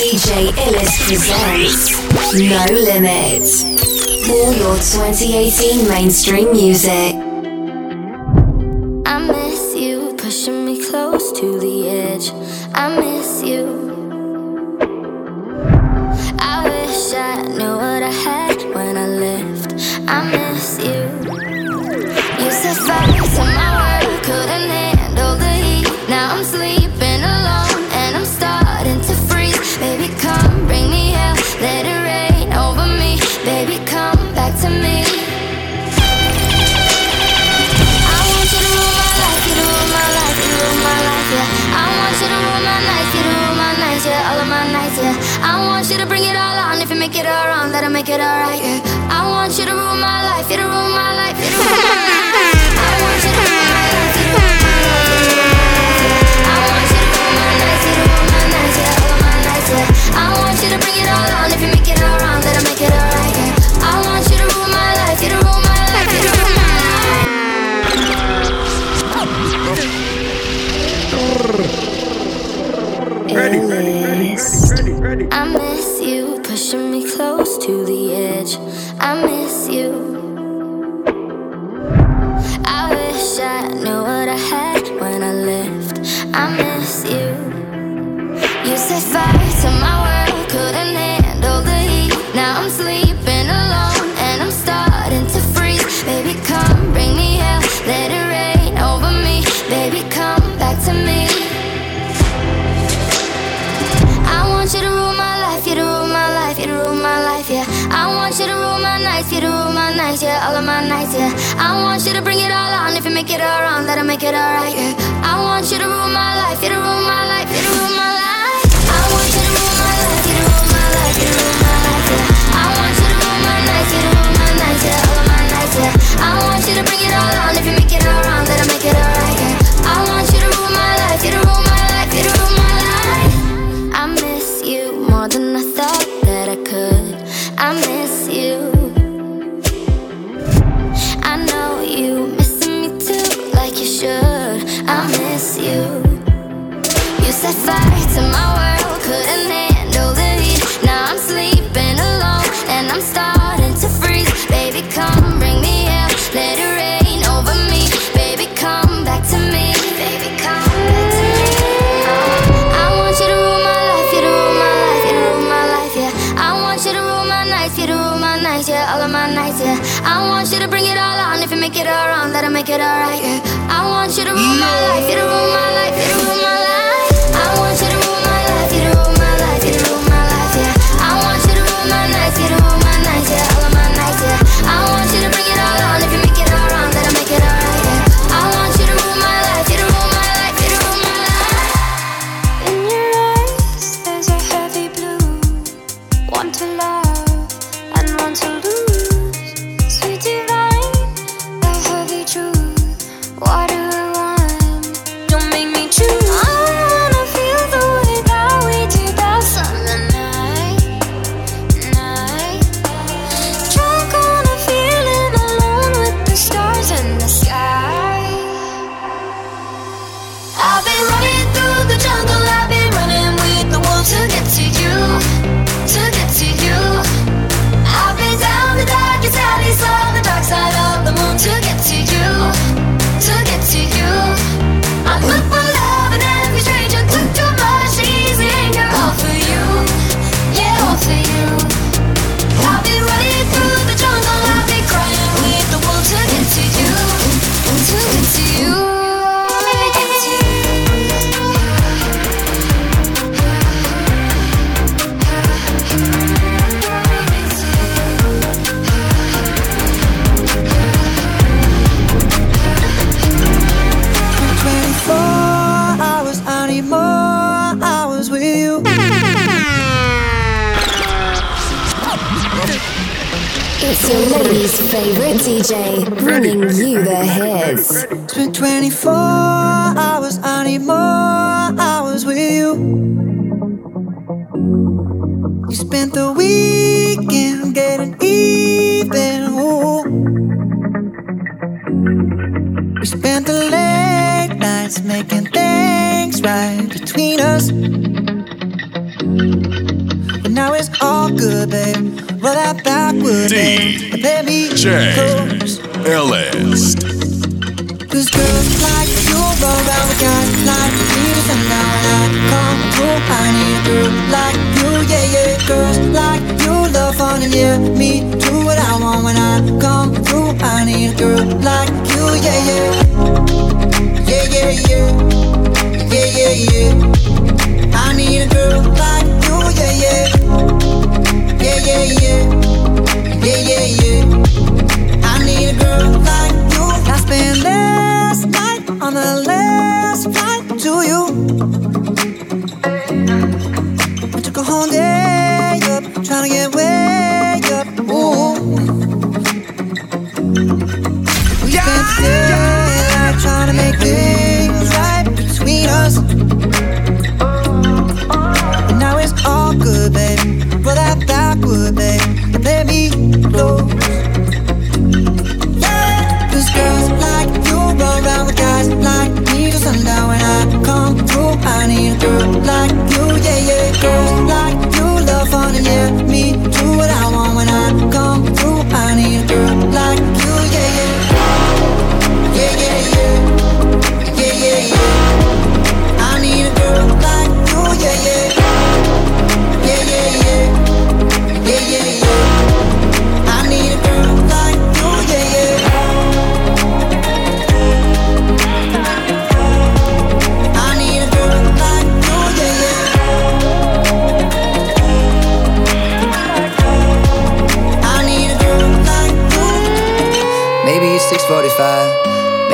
DJ Illis presents No Limits All your 2018 mainstream music. I miss you pushing me close to the edge. I miss make it alright. days, yeah, all of my nights, yeah. I want you to bring it all on. If you make it all wrong, let it make it all right, yeah. I want you to rule my life, you to rule my life, you to rule my life. I want you to rule my life, you to rule my life, you to rule my life, yeah. I want you to rule my nights, you to rule my nights, yeah, all of my nights, yeah. I want you to bring it all on. If you make it all wrong, let it make it all right. to my world. Couldn't handle the heat. Now I'm sleeping alone and I'm starting to freeze. Baby, come bring me. Let it rain over me. Baby, come back to me. Baby, come back to me. I want you to rule my life, you to rule my life, you to rule my life, yeah. I want you to rule my nights, you to rule my nights, yeah. All of my nights, yeah. I want you to bring it all on. If you make it all wrong, that'll make it alright, yeah. I want you to rule my life, you to rule my life, yeah. It's all good, babe. Roll that backward, babe. And play me close. LS. Cause girls like you roll around with guys like me sundown when I come through. I need a girl like you, yeah, yeah. Girls like you love fun and yeah, me do what I want when I come through. I need a girl like you, yeah, yeah. Yeah, yeah, yeah. Yeah, yeah, yeah. I need a girl like you, yeah, yeah. Yeah, yeah, yeah. Yeah, yeah. I need a girl like you. I spent last night on the last flight to you. I took a whole day up, trying to get way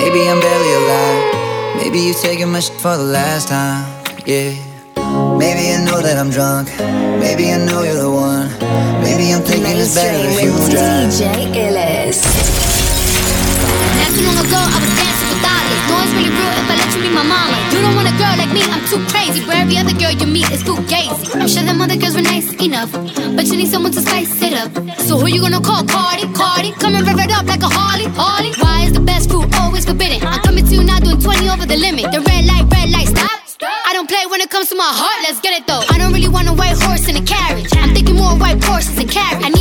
Maybe I'm barely alive. Maybe you taking my shit for the last time. Yeah. Maybe I know that I'm drunk. Maybe I know you're the one. Maybe I'm thinking it's better if you with drive. DJ Illis. Not too long ago, I was dancing with dollars. No, it's really real if I let you be my mama. You don't want a girl like me, I'm too crazy. Where every other girl you meet is fugazi. I'm sure them other girls were nice enough, but you need someone to spice it up. So who you gonna call? Cardi, Cardi. Come and rev up like a Harley, Harley. Why is the best food always forbidden? I'm coming to you now, doing 20 over the limit. The red light, red light, stop. I don't play when it comes to my heart, let's get it though. I don't really want a white horse in a carriage. I'm thinking more white horses and carriage.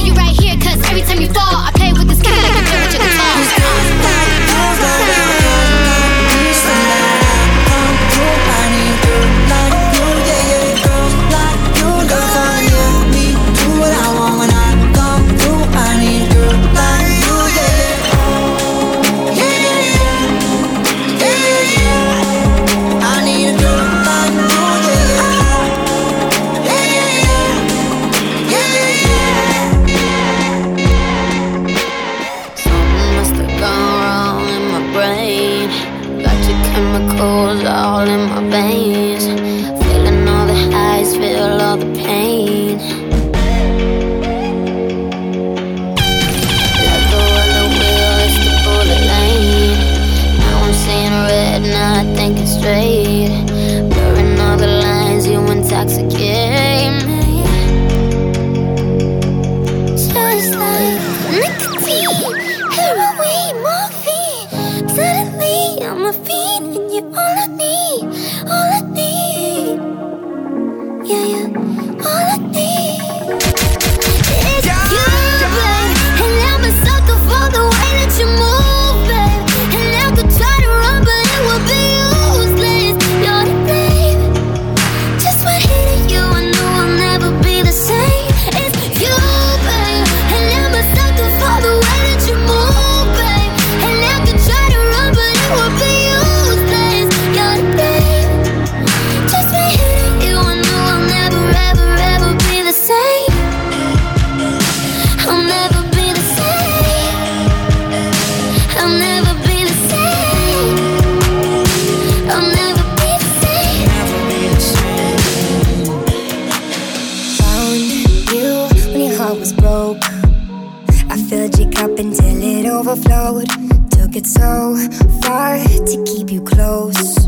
Far to keep you close.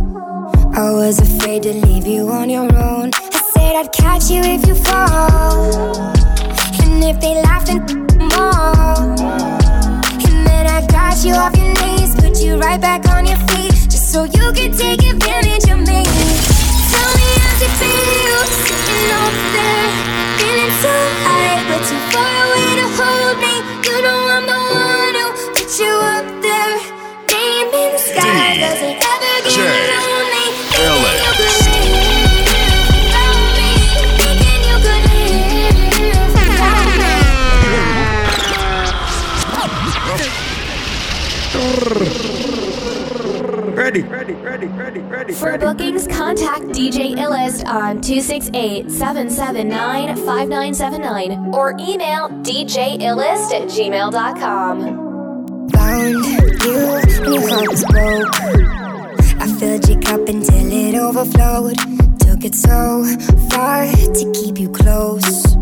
I was afraid to leave you on your own. I said I'd catch you if you fall. And if they laugh, then more. And then I got you off your knees, put you right back on your feet, just so you could take advantage of me. Tell me how's it feel sitting over there, feeling so For bookings, contact DJ Illist on 268-779-5979 or email djillist at gmail.com. Found you when your heart was broke. I filled your cup until it overflowed. Took it so far to keep you close.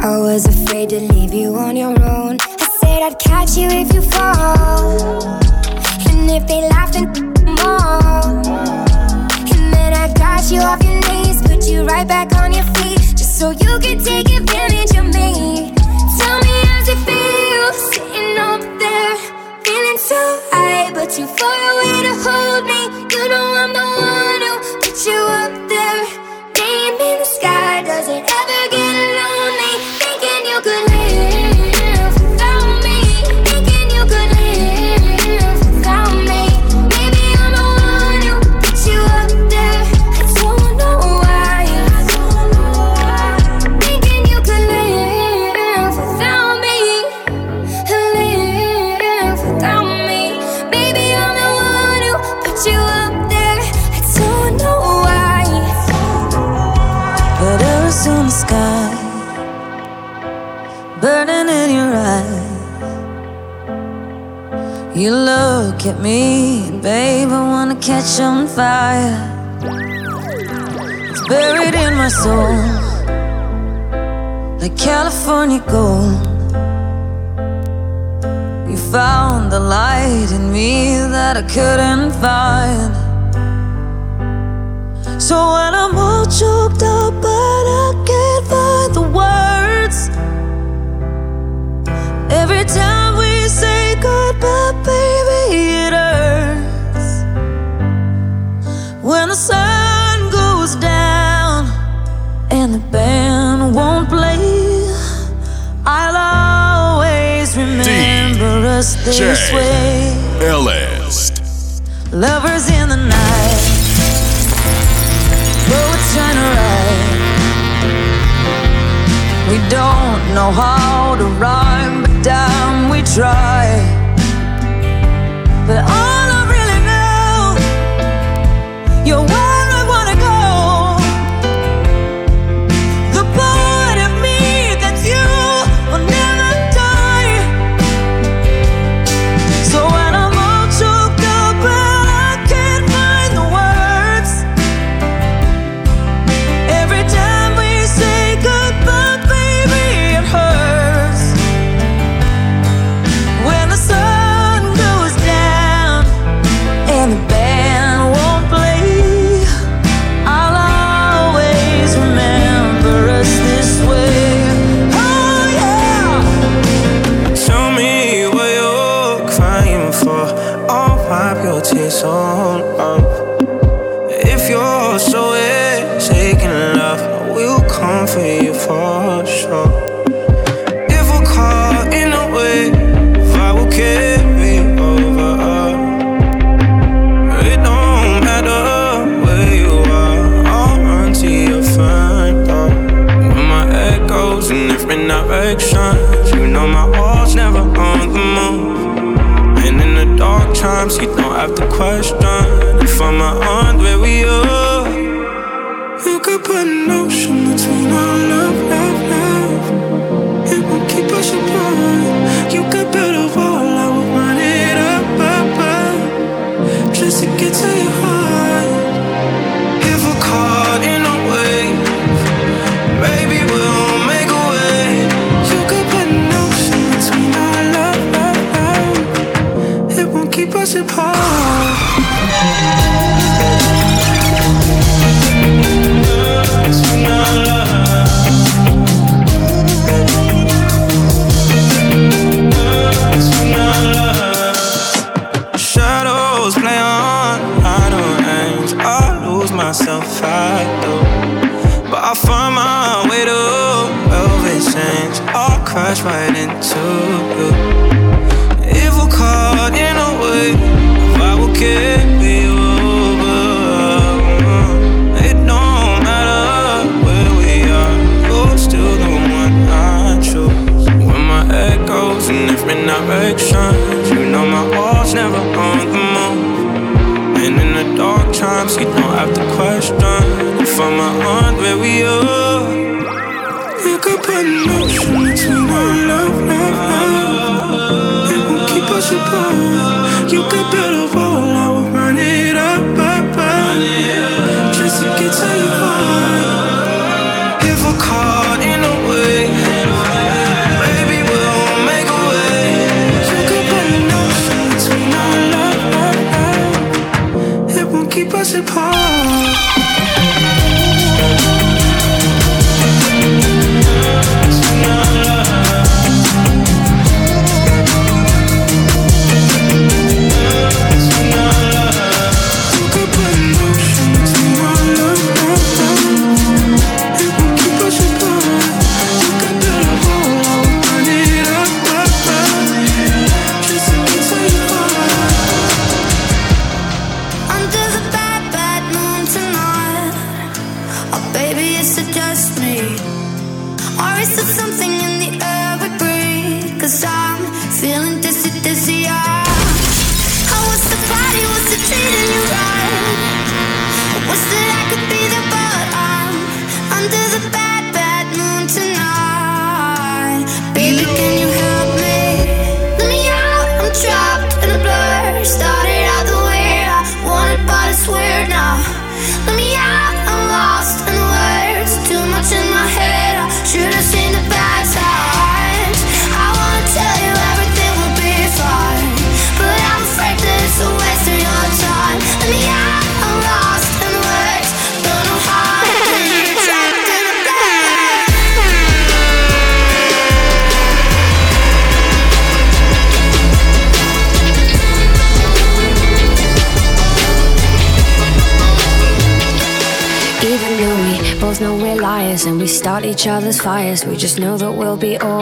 I was afraid to leave you on your own. I said I'd catch you if you fall. And if they laugh, then more. And then I got you off your knees, put you right back on your feet, just so you could take advantage of me. Tell me how's it feel sitting up there, feeling so high, but too far away to hold me. You know I'm the one who put you up there, name in the sky. Does it ever get You look at me, babe, I wanna catch on fire. It's buried in my soul, like California gold. You found the light in me that I couldn't find. So when I'm all choked up, but I can't find the words. Every time we say goodbye, baby, it hurts. When the sun goes down and the band won't play, I'll always remember us this way. Illest. Lovers in the night, poets trying to write. We don't know how to rhyme, but we try. But all I really know, you're just know that we'll be alright.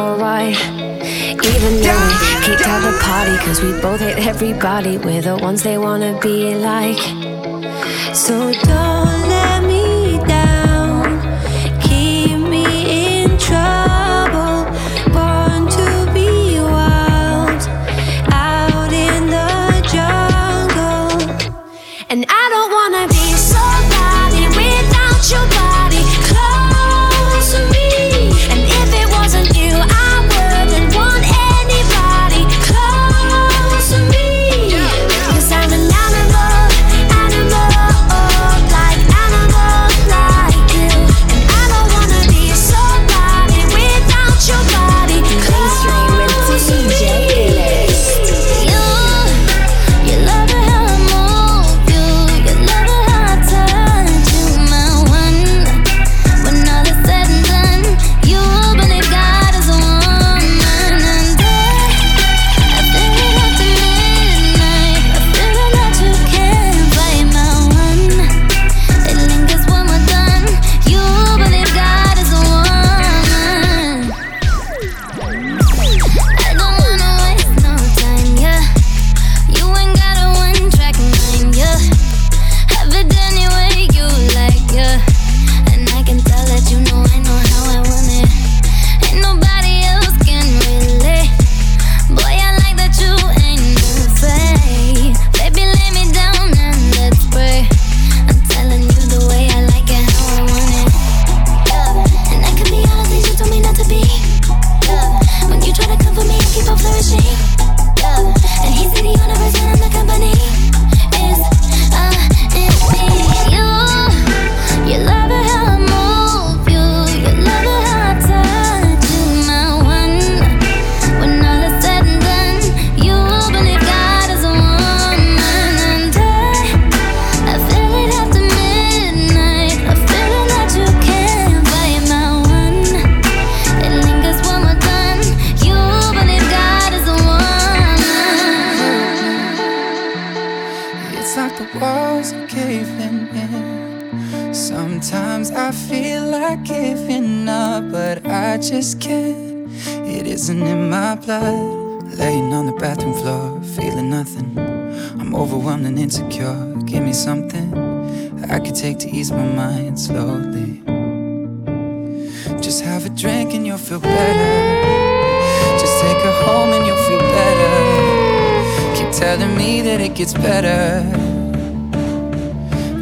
Gets better.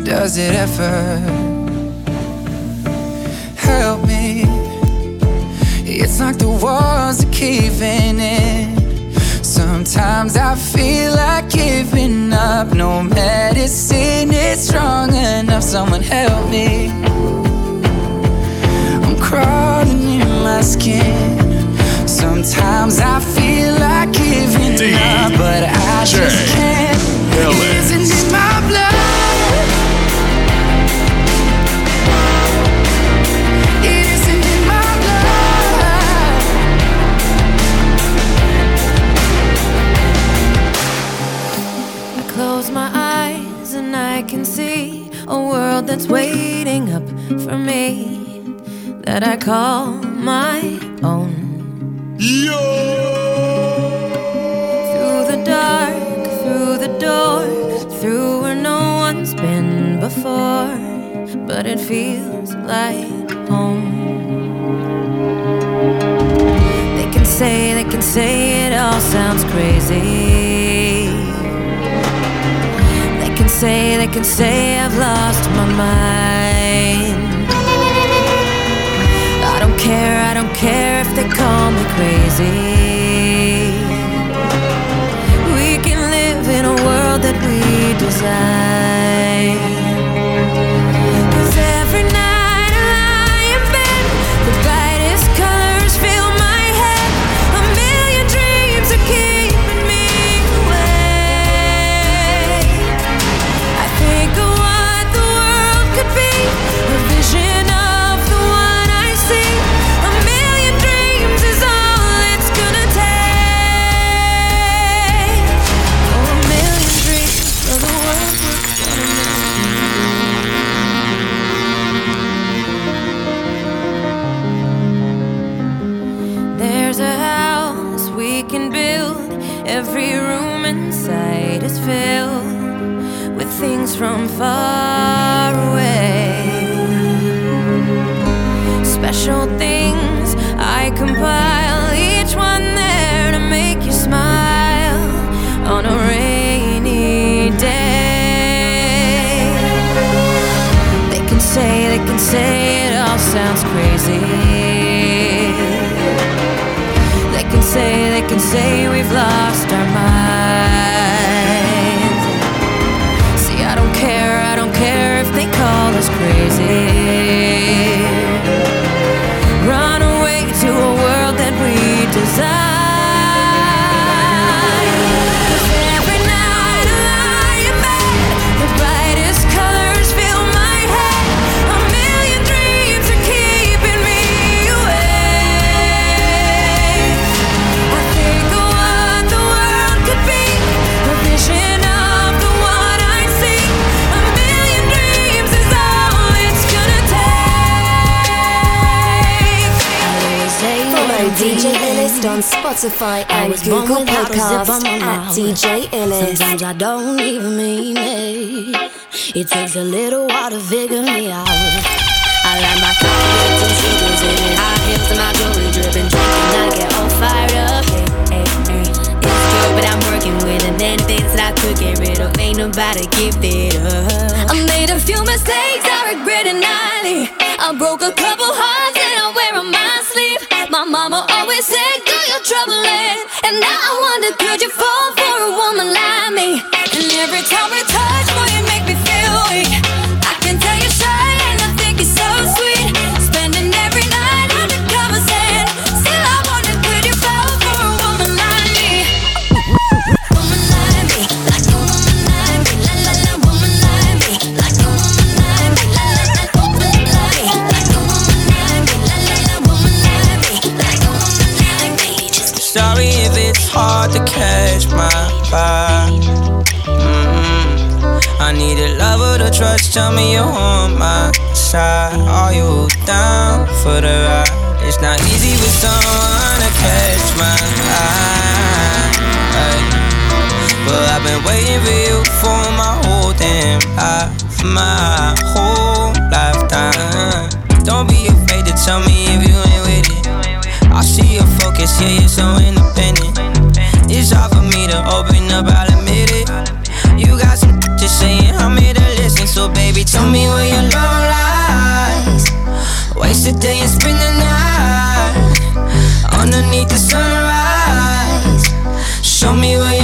Does it ever? Help me. It's like the walls are caving in. Sometimes I feel like giving up. No medicine is strong enough. Someone help me. I'm crawling in my skin. Sometimes I feel like giving up, but I just can't. That's waiting up for me that I call my own. Through the dark, through the door, through where no one's been before, but it feels like home. They can say, they can say it all sounds say, they can say I've lost my mind. I don't care, I don't care if they call me crazy. We can live in a world that we design. From far away. Special things I compile, each one there to make you smile on a rainy day. They can say, they can say it all sounds crazy. They can say, they can say we've lost us Spotify and Google Podcasts at DJ Illist. Sometimes I don't even mean it. It takes a little while to figure me out. I like my coffee with some sugars in it. High heels and my jewelry dripping, drinking. I get all fired up. Hey, hey, hey. It's good, but I'm working with it. Then things that I could get rid of. Ain't nobody give it up. I made a few mistakes I regret it nightly. I broke a couple hearts troubling," and now I wonder, could you fall for a woman like me? And every time trust. Tell me you're on my side. Are you down for the ride? It's not easy with someone to catch my eye. But I've been waiting for you for my whole damn life, my whole lifetime. Don't be afraid to tell me if you ain't with it. I see your focus, yeah, you're so independent. It's hard for me to open up, I'll admit it. You got some to say, Baby, tell me where your love lies. Waste the day and spend the night underneath the sunrise. Show me where.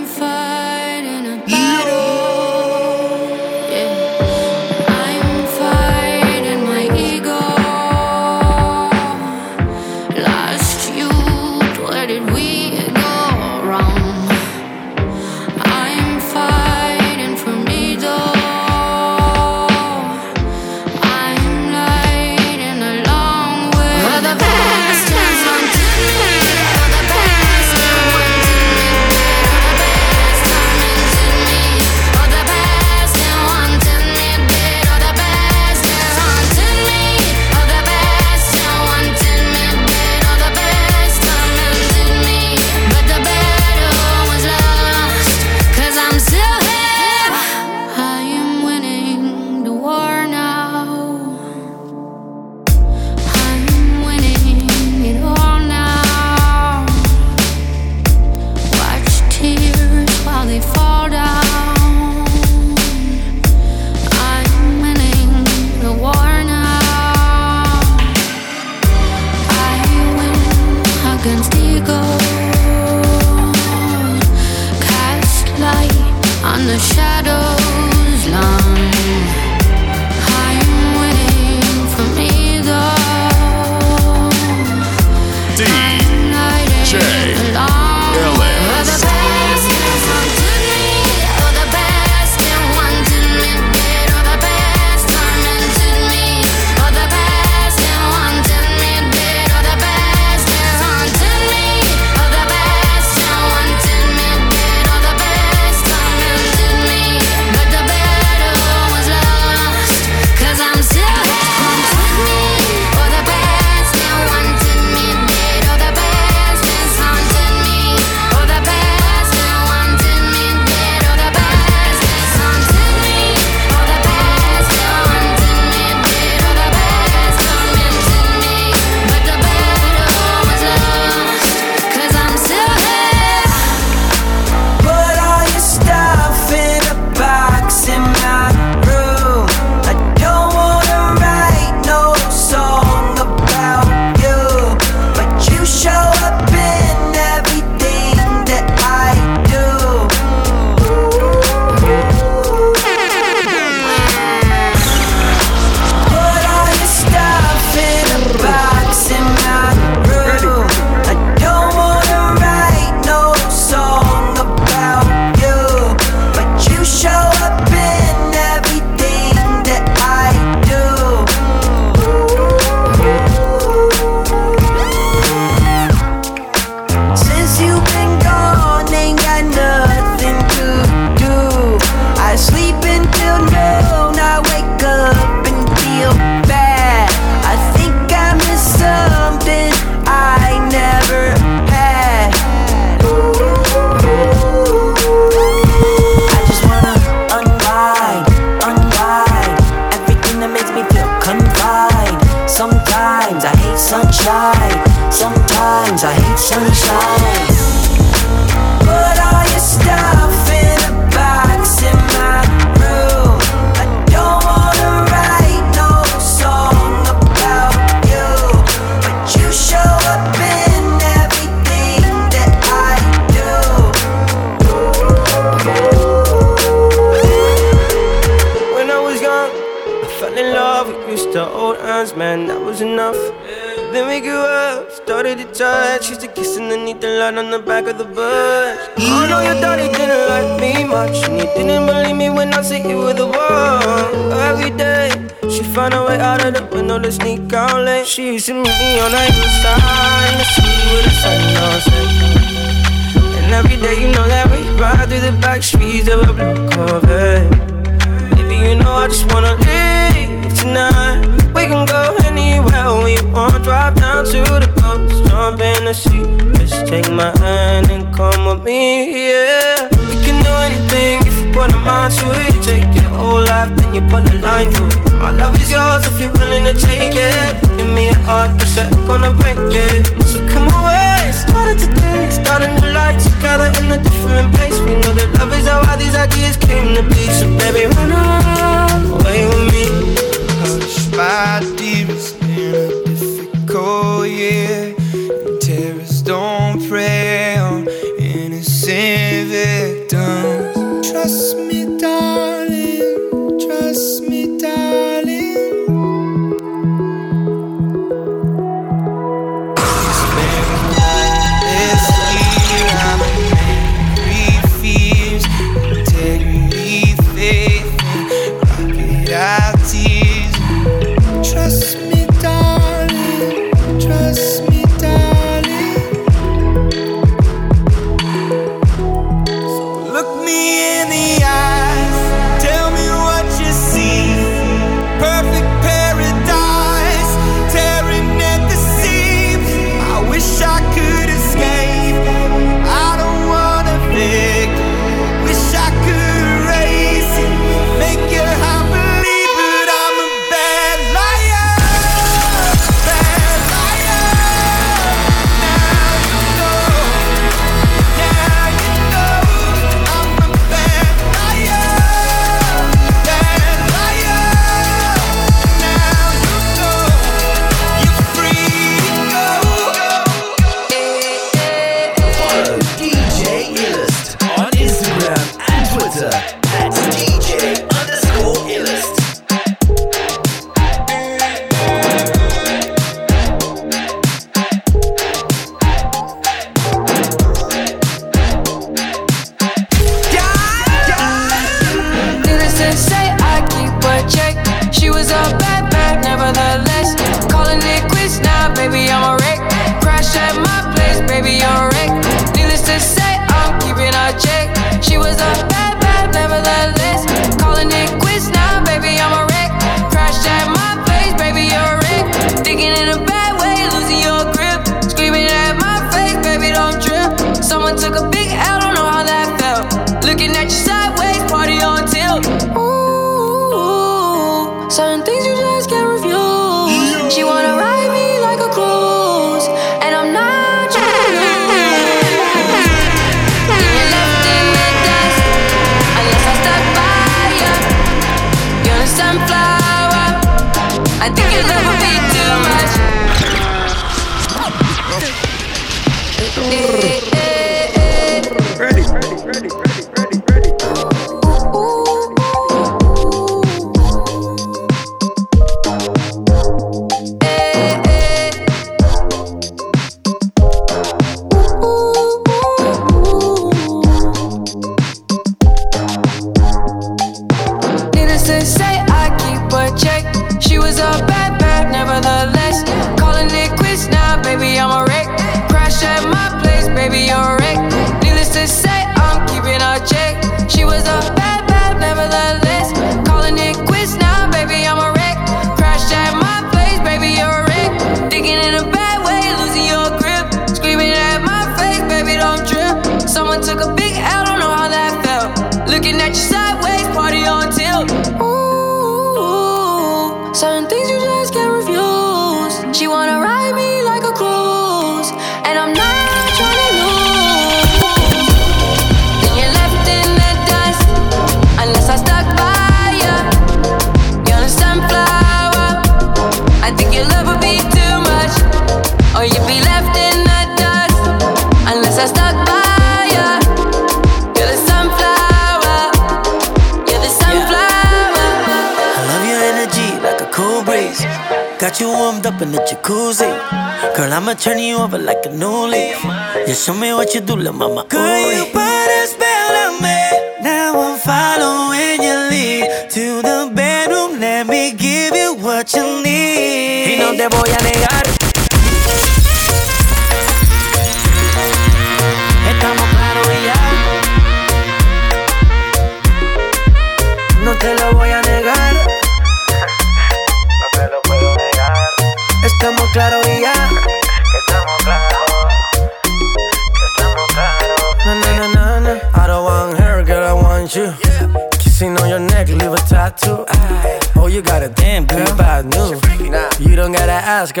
I'm fighting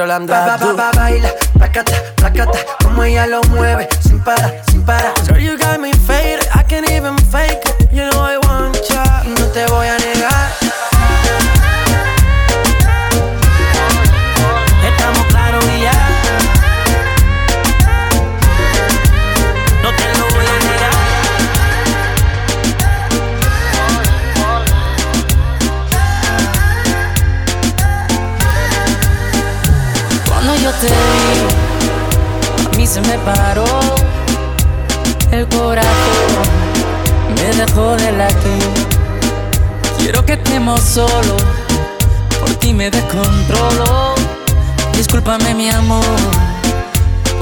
que ba, ba, ba, Baila, placata, placata Como ella lo mueve, sin para, sin para. Girl, you got me faded, I can't even fake it You know I want ya. No te voy a negar. se me paró el corazón, me dejó de latir. Quiero que estemos solo, por ti me descontrolo. Discúlpame mi amor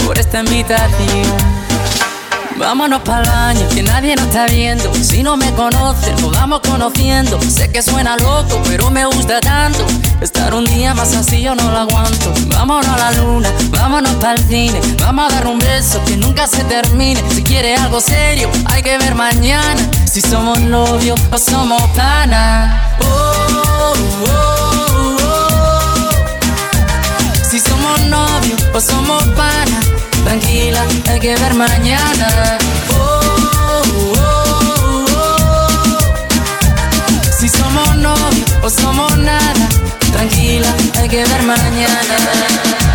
por esta invitación. Vámonos para el año, que nadie nos está viendo. Si no me conocen, nos vamos conociendo. Sé que suena loco, pero me gusta tanto. Estar un día más así yo no lo aguanto. Vámonos a la luna, vámonos para el cine. Vamos a dar un beso que nunca se termine. Si quiere algo serio, hay que ver mañana. Si somos novios o somos pana. Oh, oh, oh, oh. Si somos novios o somos pana. Tranquila, hay que ver mañana. Oh, oh, oh, si somos novios o somos nada, tranquila, hay que ver mañana.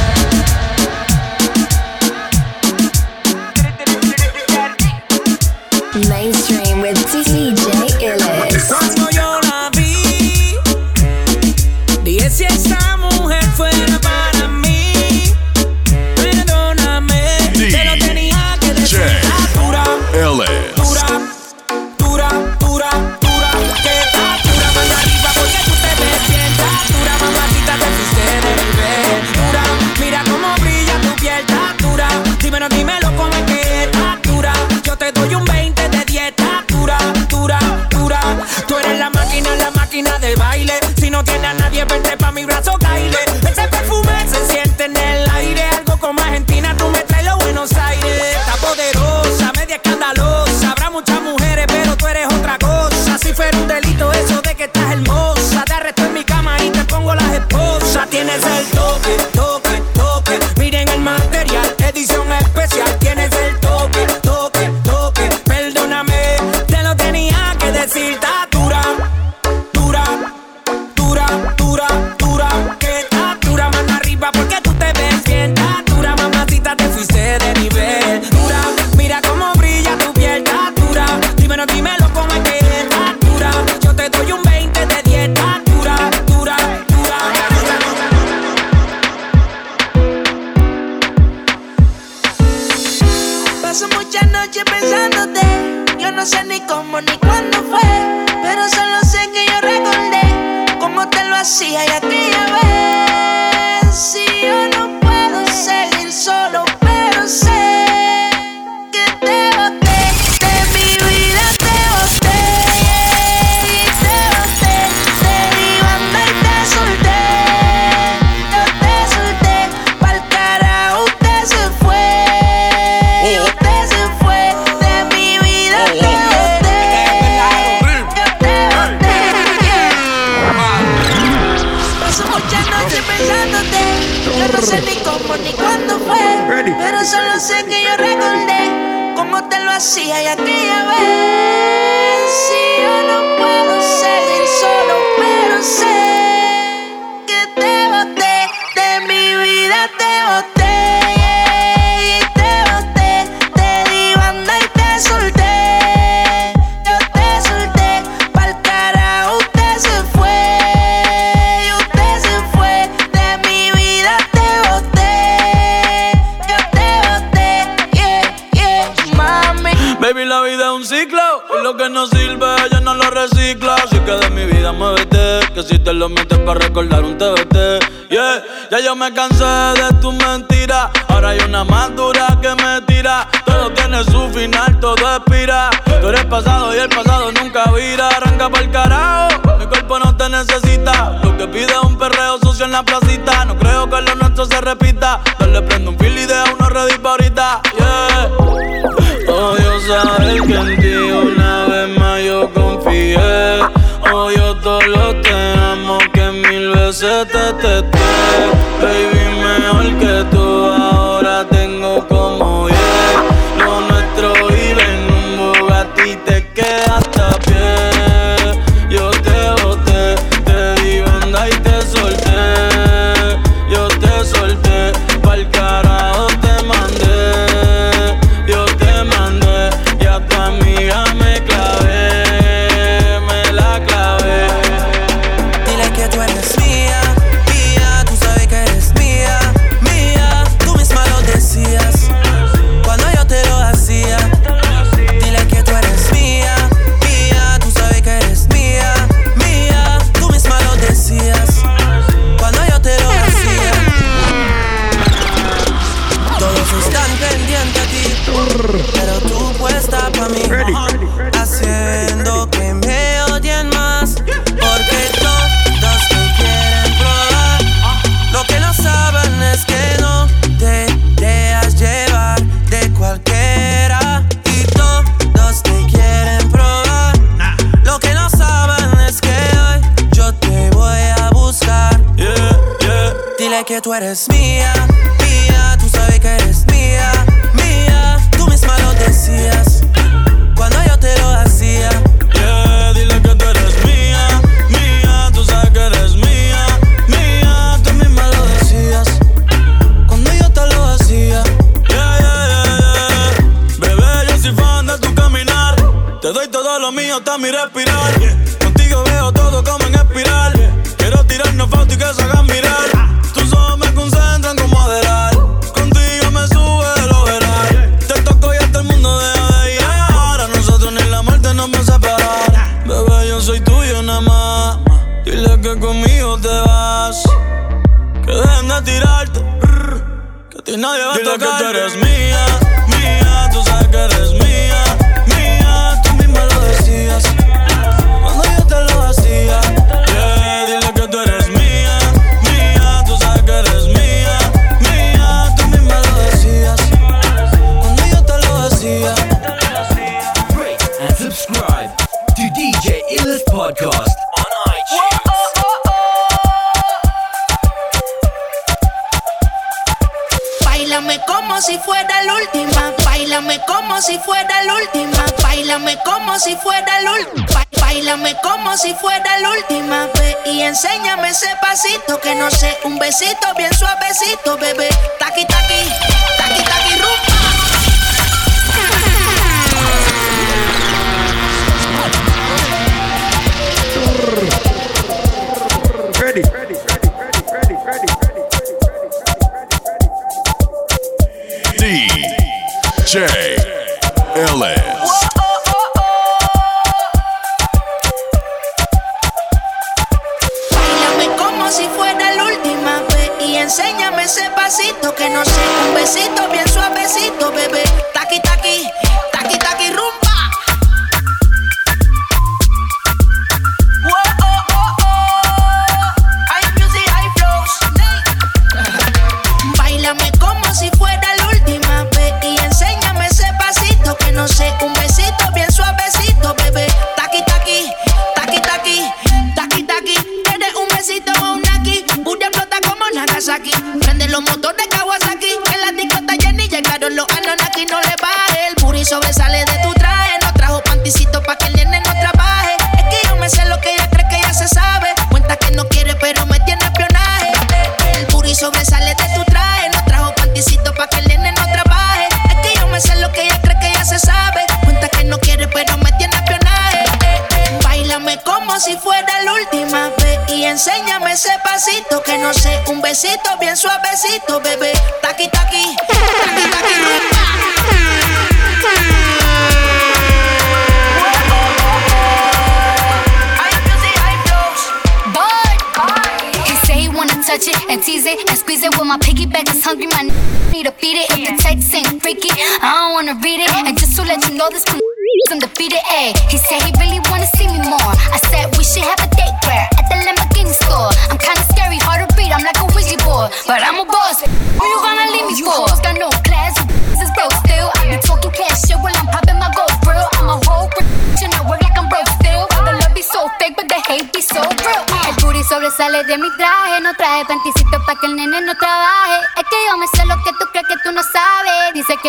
Veces te testé. Baby,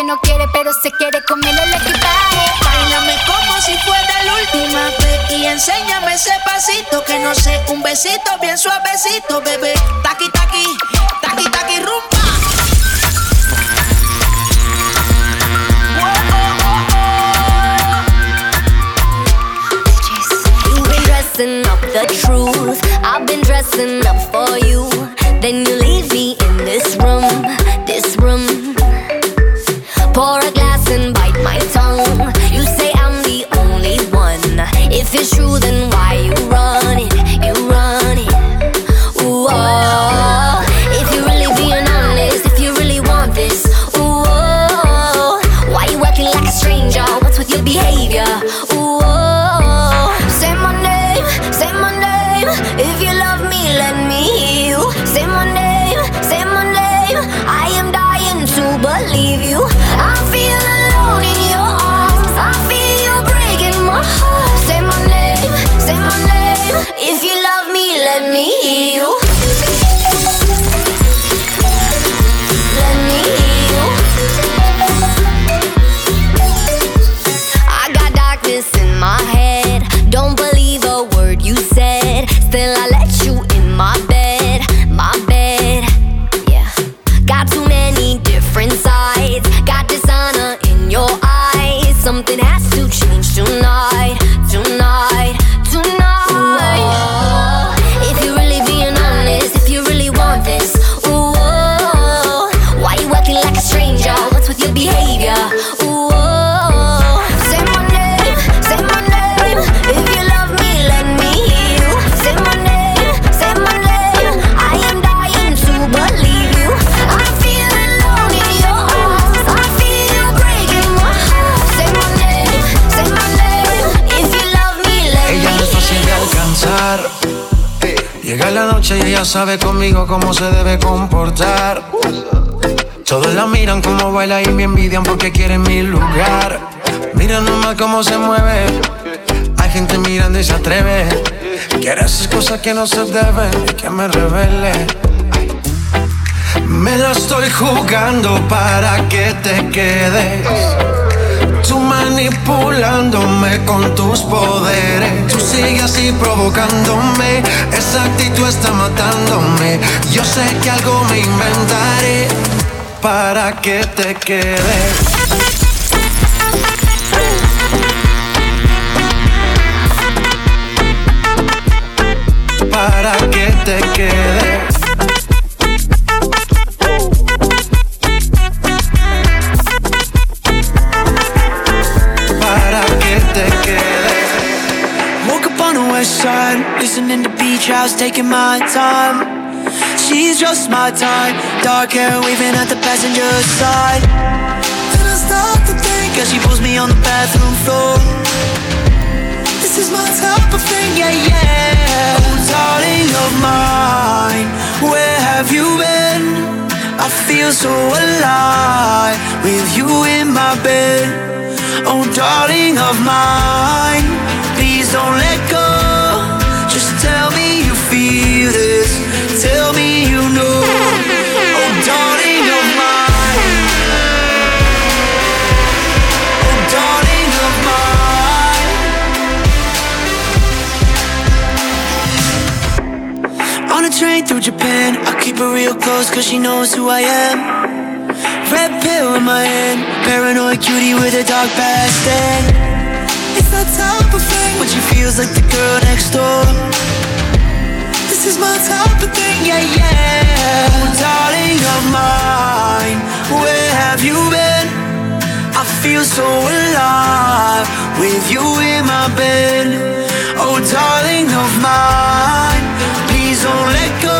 no quiere, pero se quiere comer el equipaje. Bailame como si fuera la última vez y enséñame ese pasito que no sé, un besito bien suavecito, bebé. Sabe conmigo cómo se debe comportar. Todos la miran como baila y me envidian porque quieren mi lugar. Mira nomás cómo se mueve. Hay gente mirando y se atreve. Quiere hacer cosas que no se deben y que me revele. Me la estoy jugando para que te quedes. Tú manipulándome con tus poderes. Tú sigues así provocándome. Esa actitud está matándome. Yo sé que algo me inventaré para que te quedes. Para que te quedes. Para que te quedes. Woke up on the west side, listening to house, taking my time. She's just my time, dark hair waving at the passenger side. Then I stop to think as she pulls me on the bathroom floor. This is my type of thing, yeah, yeah. Oh, darling of mine, where have you been? I feel so alive with you in my bed. Oh, darling of mine, please don't let go. Train through Japan, I keep her real close cause she knows who I am. Red pill in my hand, paranoid cutie with a dark past. And It's that type of thing when she feels like the girl next door. This is my type of thing, yeah, yeah. Oh, darling of mine, where have you been? I feel so alive with you in my bed. Oh, darling of mine, don't let go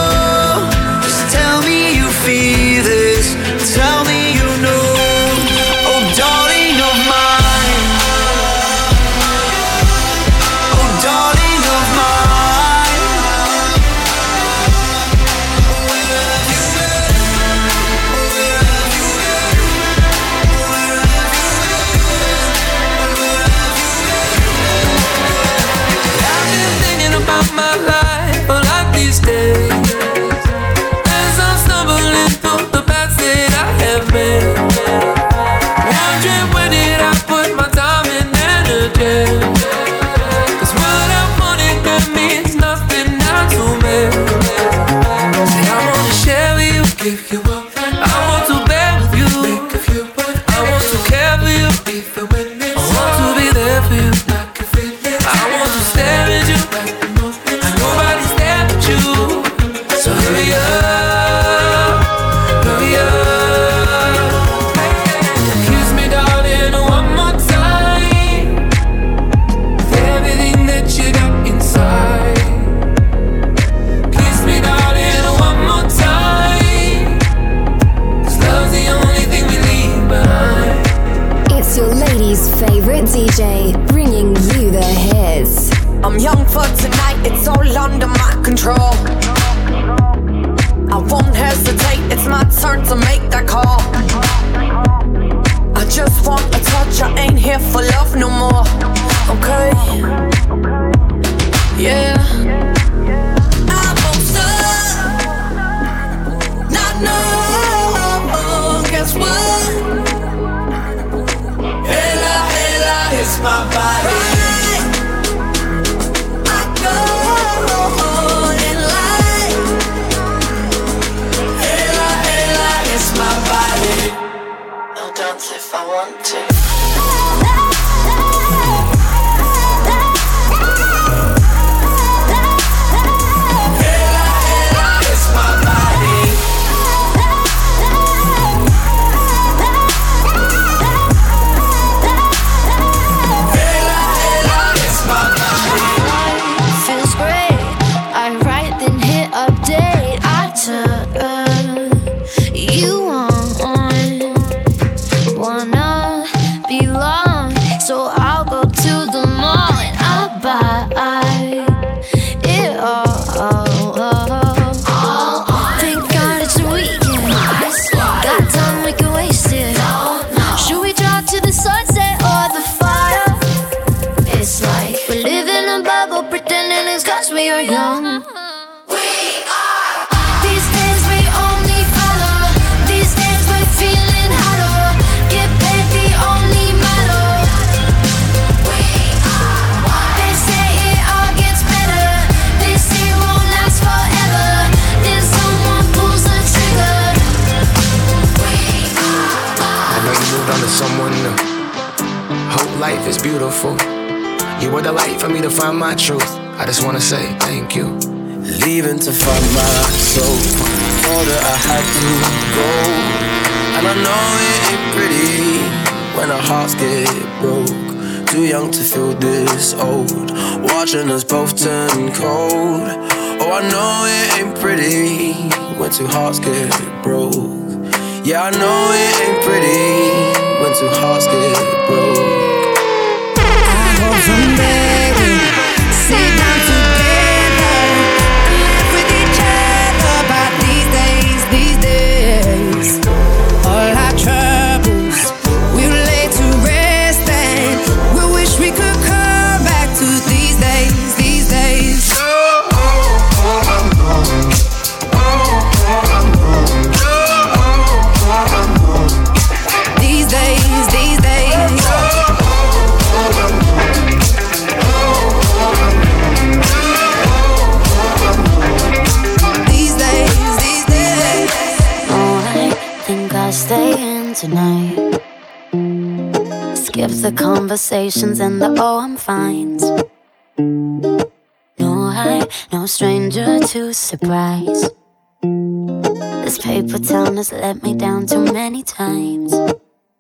times.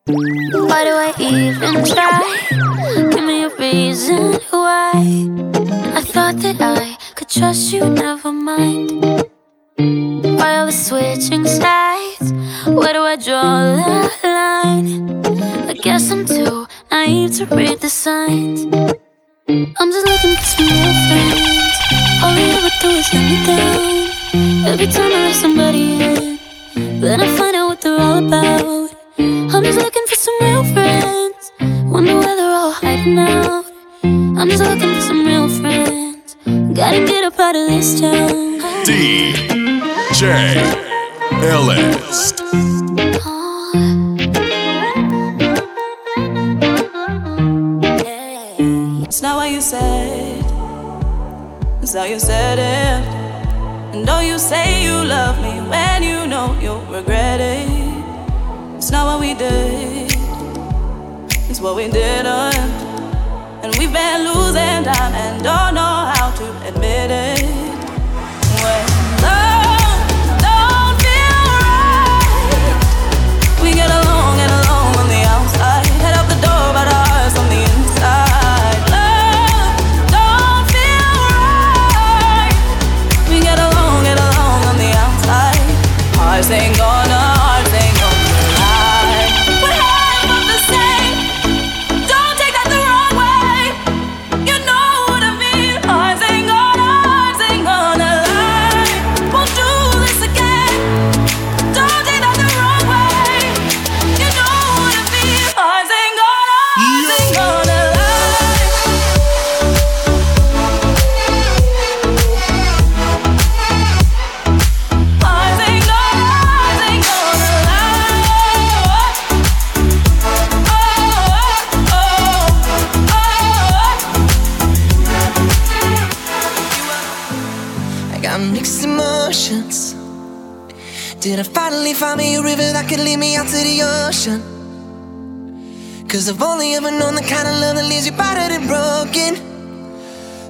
Why do I even try? Give me a reason why. I thought that I could trust you, never mind. Why all the switching sides? Where do I draw the line? I guess I'm too naive to read the signs. I'm just looking for some real friends. All you ever do is let me down. Every time I let somebody in. Then I find out what they're all about. I'm just looking for some real friends. Wonder where they're all hiding out. I'm just looking for some real friends. Gotta get up out of this town. DJ Ellis. It's not what you said. It's how you said it. And though you say you love me when you know you'll regret it, it's not what we did, it's what we didn't. Uh. And we've been losing time and don't know how to admit it. Could lead me out to the ocean? Cause I've only ever known the kind of love that leaves you battered and broken.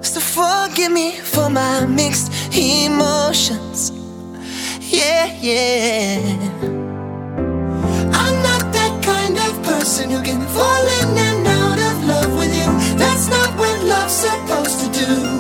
So forgive me for my mixed emotions. Yeah, yeah. I'm not that kind of person who can fall in and out of love with you. That's not what love's supposed to do.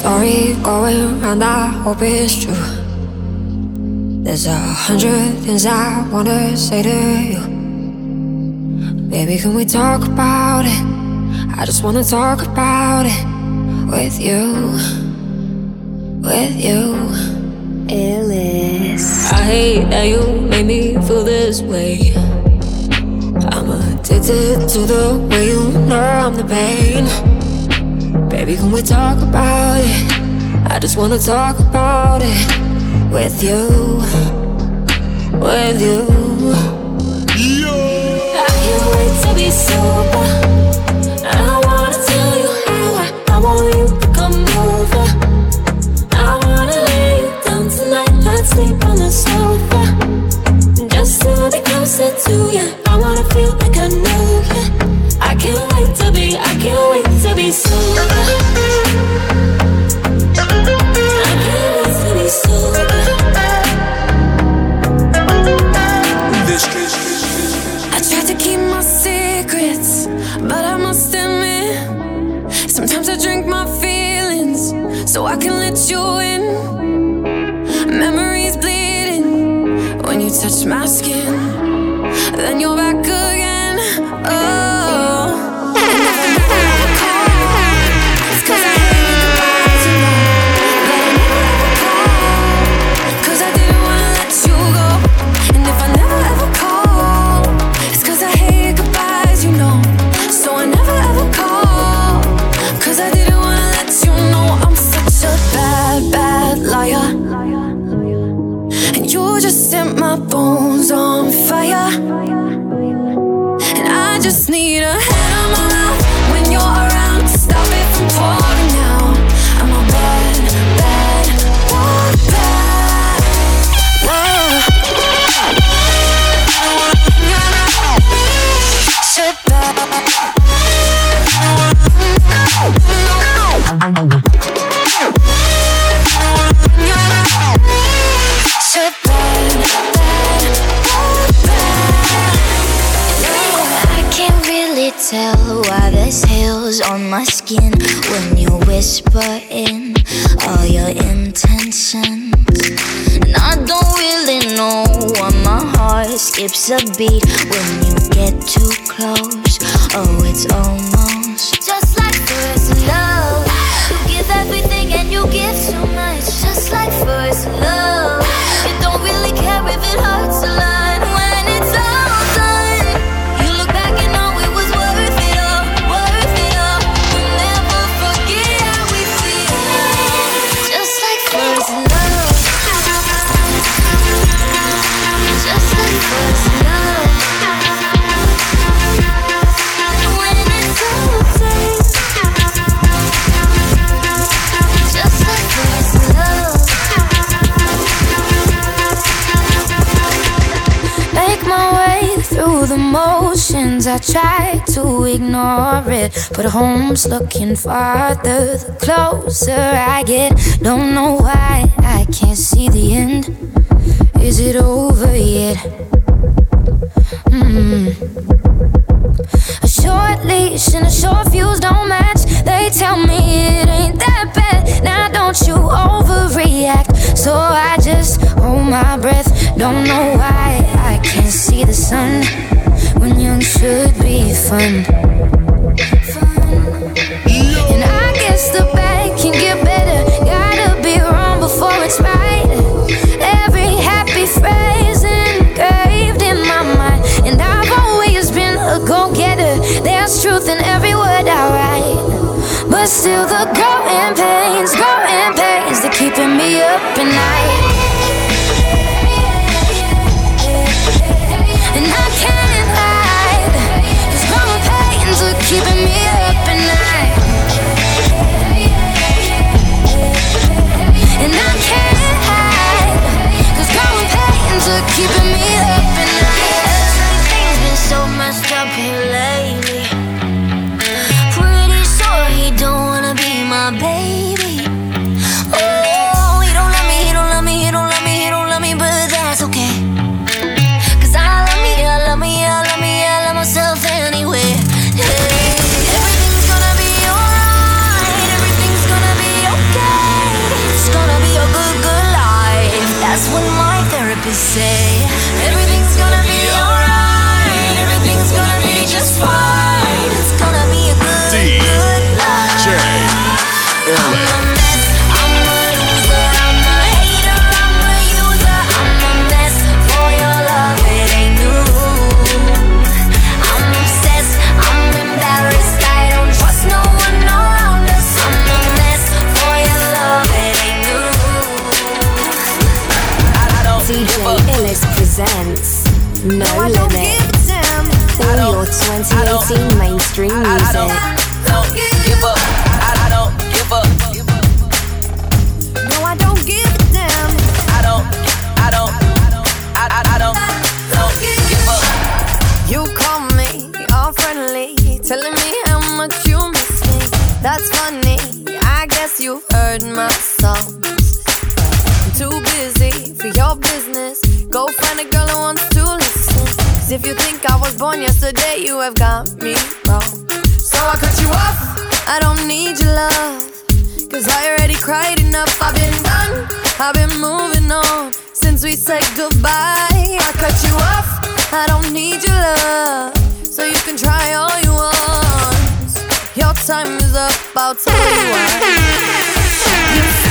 Story going around, I hope it's true. There's a hundred things I wanna say to you. Baby, can we talk about it? I just wanna talk about it with you. With you. Illis. I hate that you made me feel this way. I'm addicted to the way you numb the pain. Baby, can we talk about it? I just wanna talk about it with you. With you. I can't wait to be sober. I wanna tell you how I, I want you to come over. I wanna lay you down tonight. Let's sleep on the sofa. Just to be closer to you. I wanna feel like I know you. I can't wait to be, I can't wait to be sober. Sometimes I drink my feelings so I can let you in. Memories bleeding when you touch my skin, then you're back beat ignore it. But home's looking farther the closer I get. Don't know why I can't see the end. Is it over yet? Mm. A short leash and a short fuse don't match. They tell me it ain't that bad. Now don't you overreact. So I just hold my breath. Don't know why I can't see the sun when young should be fun. And I guess the bad can get better. Gotta be wrong before it's right. Every happy phrase engraved in my mind. And I've always been a go getter. There's truth in every word I write. But still, the growing pains go. you have got me wrong. So I cut you off. I don't need your love. Cause I already cried enough. I've been done. I've been moving on since we said goodbye. I cut you off. I don't need your love. So you can try all you want. Your time is up. I'll tell you why.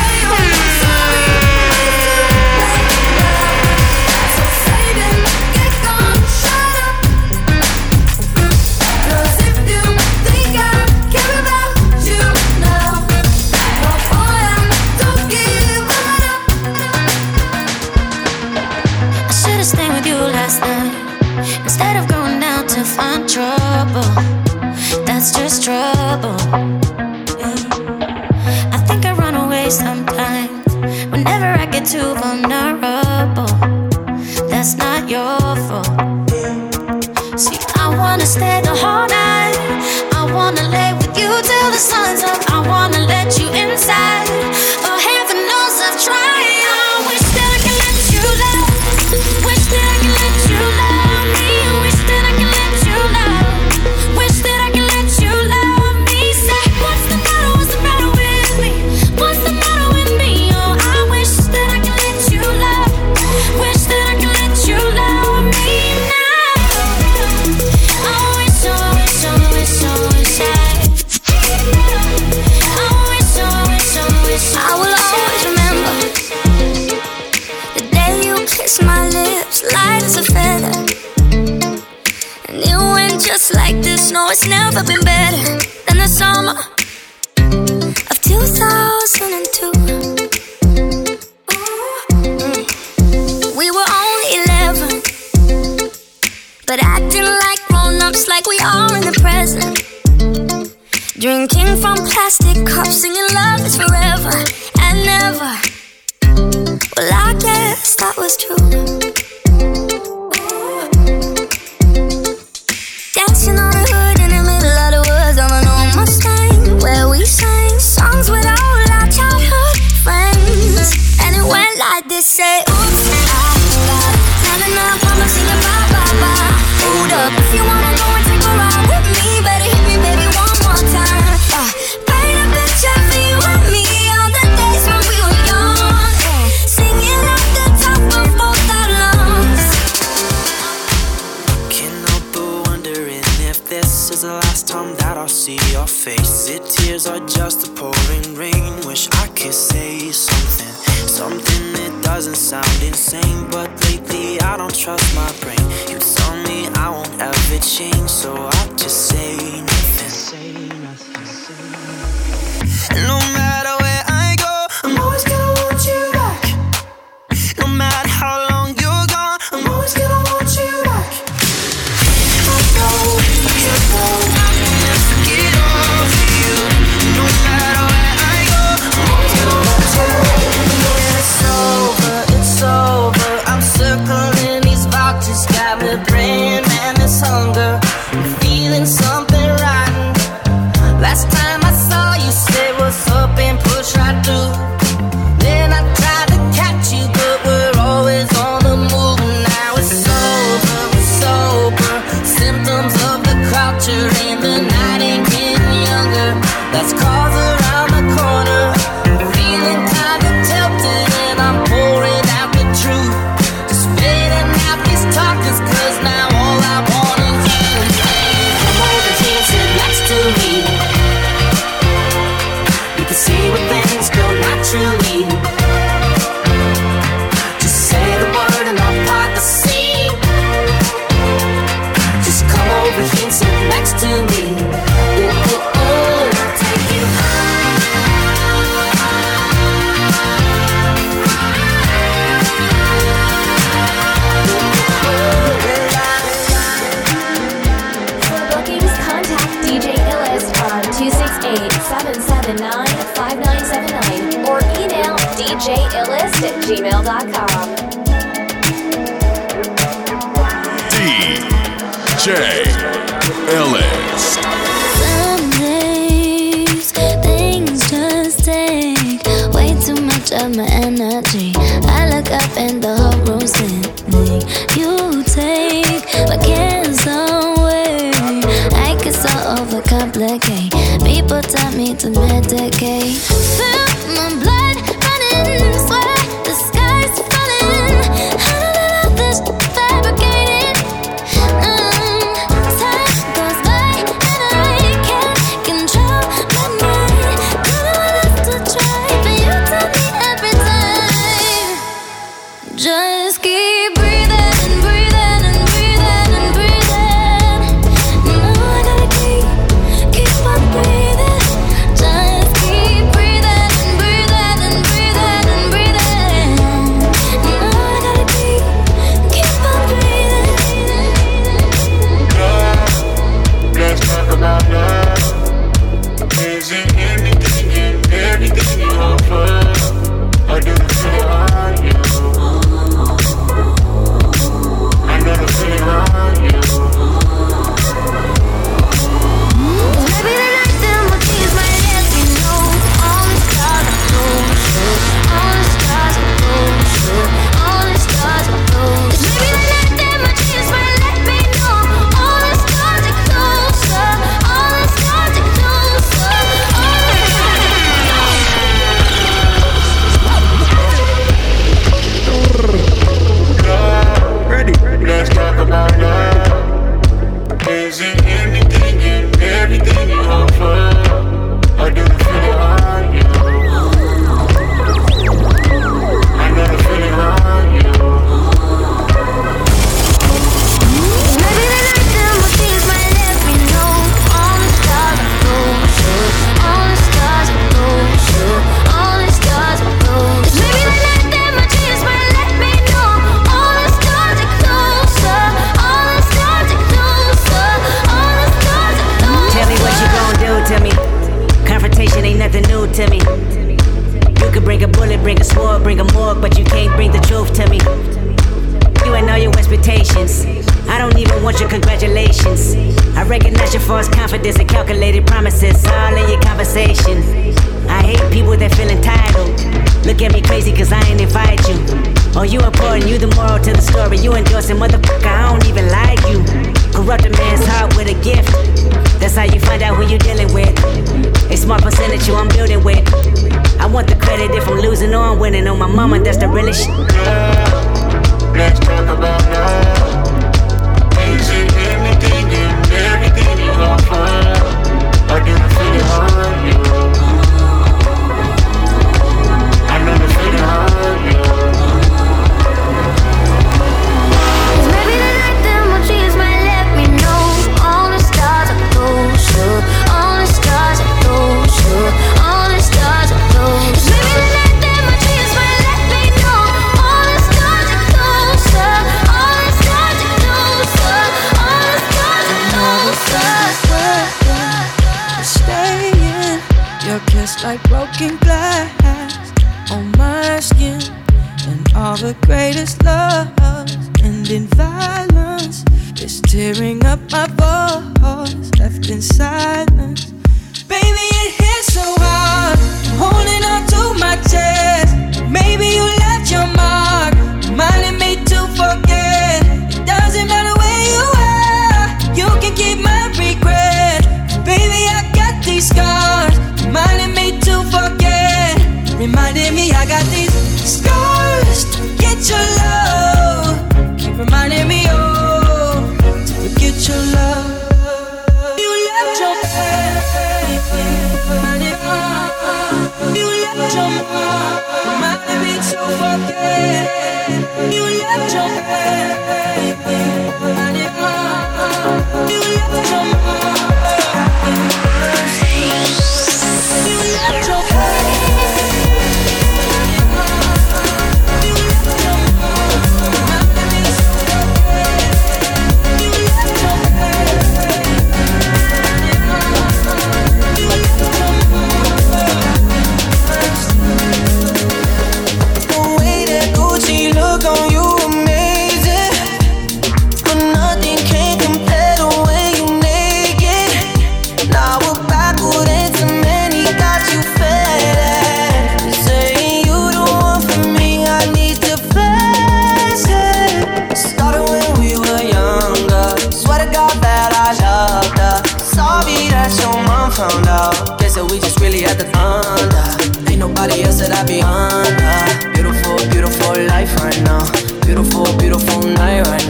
found out. Guess that we just really had the thunder. Ain't nobody else that I be under. Beautiful, beautiful life right now. Beautiful, beautiful night right now.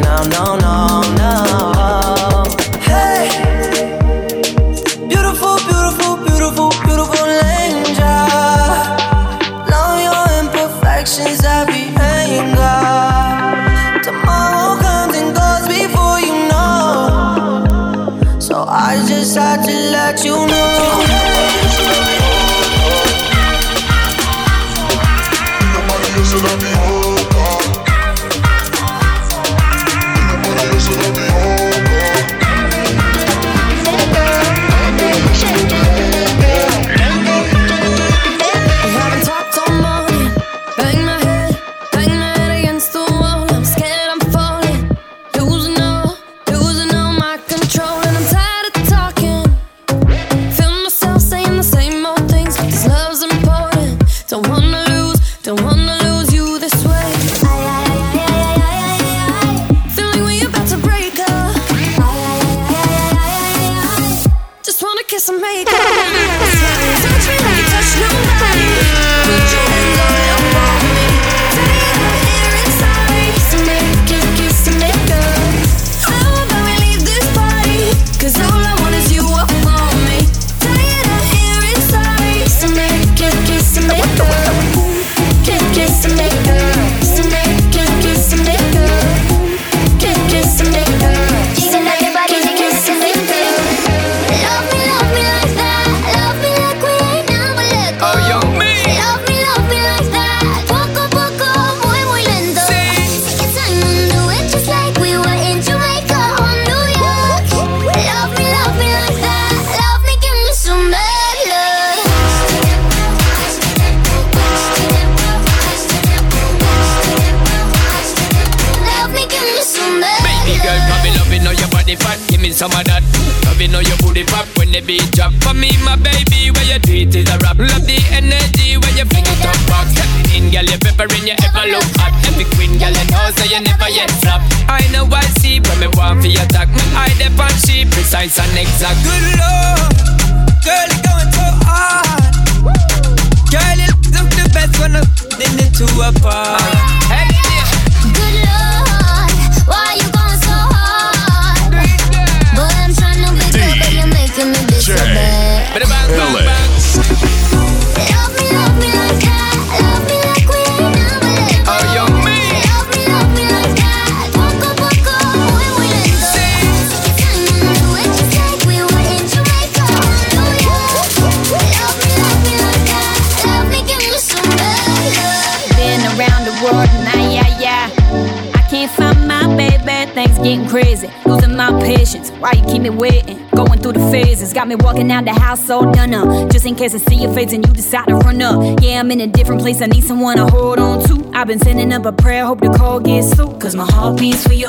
different place. I need someone to hold on to. I've been sending up a prayer, hope the call gets through. Cause my heart beats for you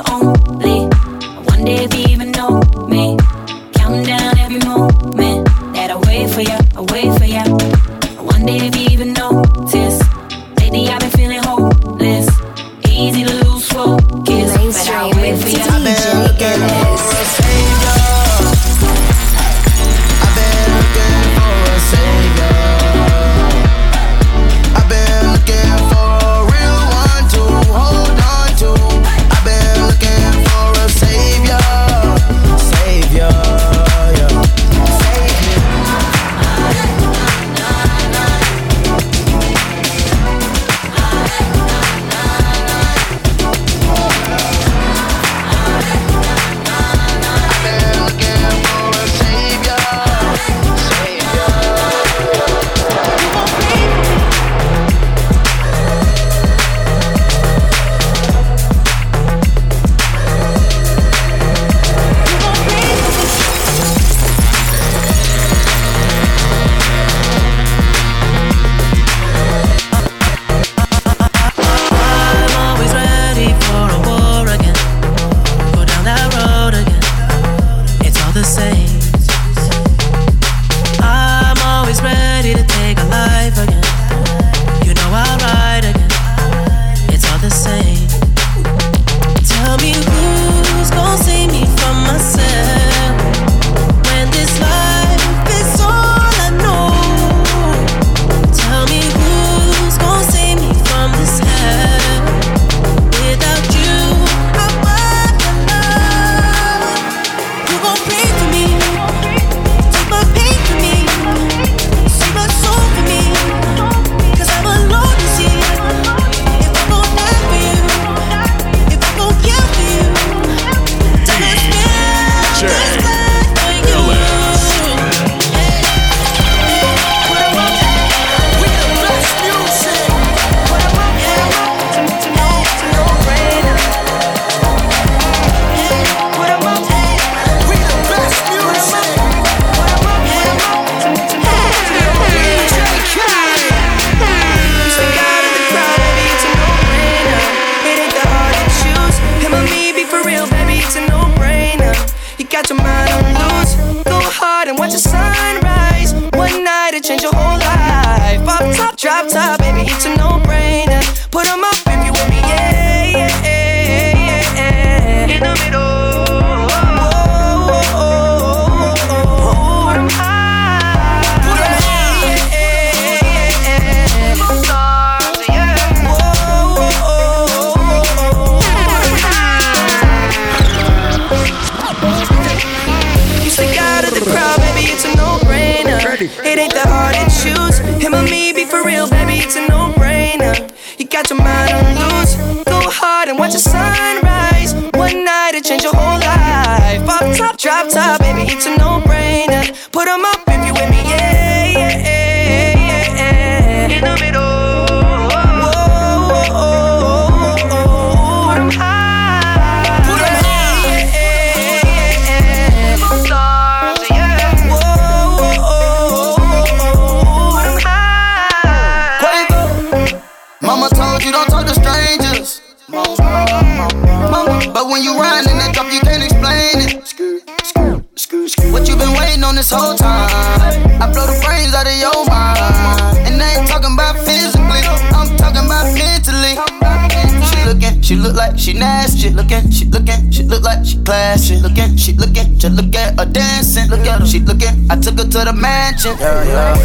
kitchen. Yeah, yeah.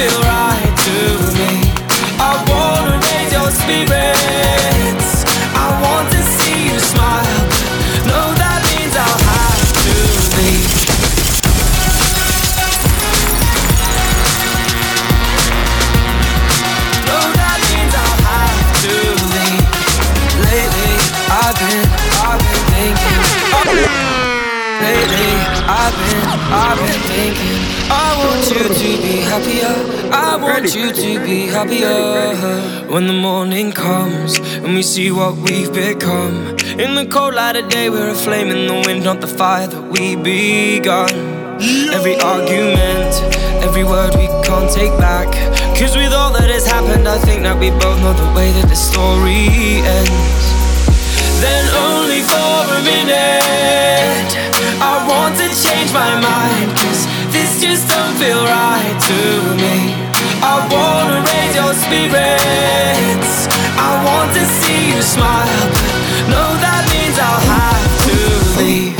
Just happier. I want you to be happier. When the morning comes and we see what we've become. In the cold light of day, we're a flame in the wind, not the fire that we begun. Every argument, every word we can't take back. Cause with all that has happened, I think that we both know the way that the story ends. Then only for a minute, I want to change my mind. Cause just don't feel right to me. I wanna raise your spirits. I want to see you smile. No, that means I'll have to leave.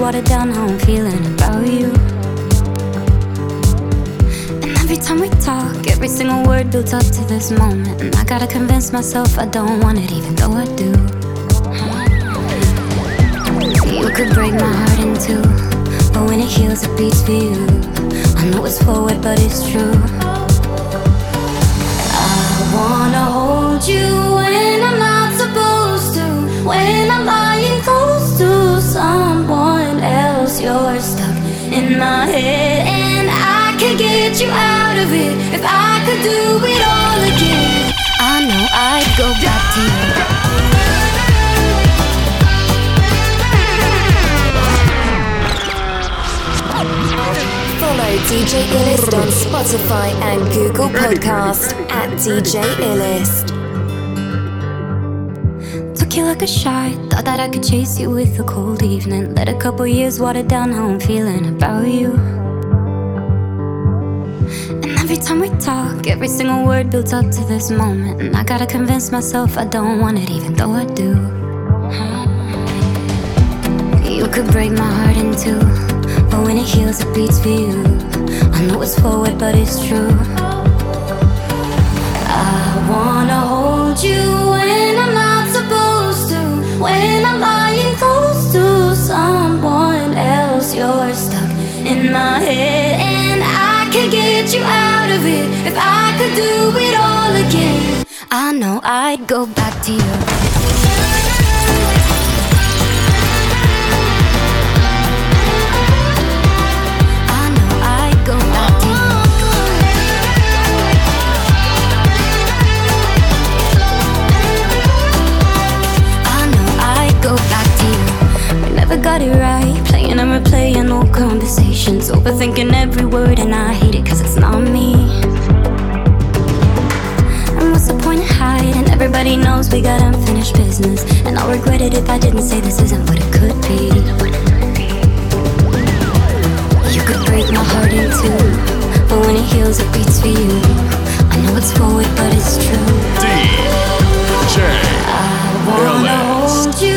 couple years water down how I'm feeling about you. And every time we talk, every single word builds up to this moment. And I gotta convince myself I don't want it, even though I do. You could break my heart in two, but when it heals, it beats for you. I know it's forward, but it's true. I wanna hold you when I'm not supposed to. When I'm you're stuck in my head, and I can get you out of it if I could do it all again. I know I'd go back to you. Follow DJ Illist on Spotify and Google Podcast at DJ Illist. Took you like a shot. Thought that I could chase you with a cold evening. Let a couple years water down how I'm feeling about you. And every time we talk, every single word builds up to this moment. And I gotta convince myself I don't want it, even though I do. You could break my heart in two, But when it heals, it beats for you. I know it's forward, but it's true. I wanna hold you When I'm lying close to someone else, you're stuck in my head. And I could get you out of it if I could do it all again. I know I'd go back to you. Got it right. Playing and replaying old conversations. Overthinking every word, and I hate it cause it's not me. And what's the point of hiding? Everybody knows we got unfinished business. And I'll regret it if I didn't say this isn't what it could be. You could break my heart in two. But when it heals, it beats for you. I know it's forward, but it's true. DJ wanna Ellis. hold you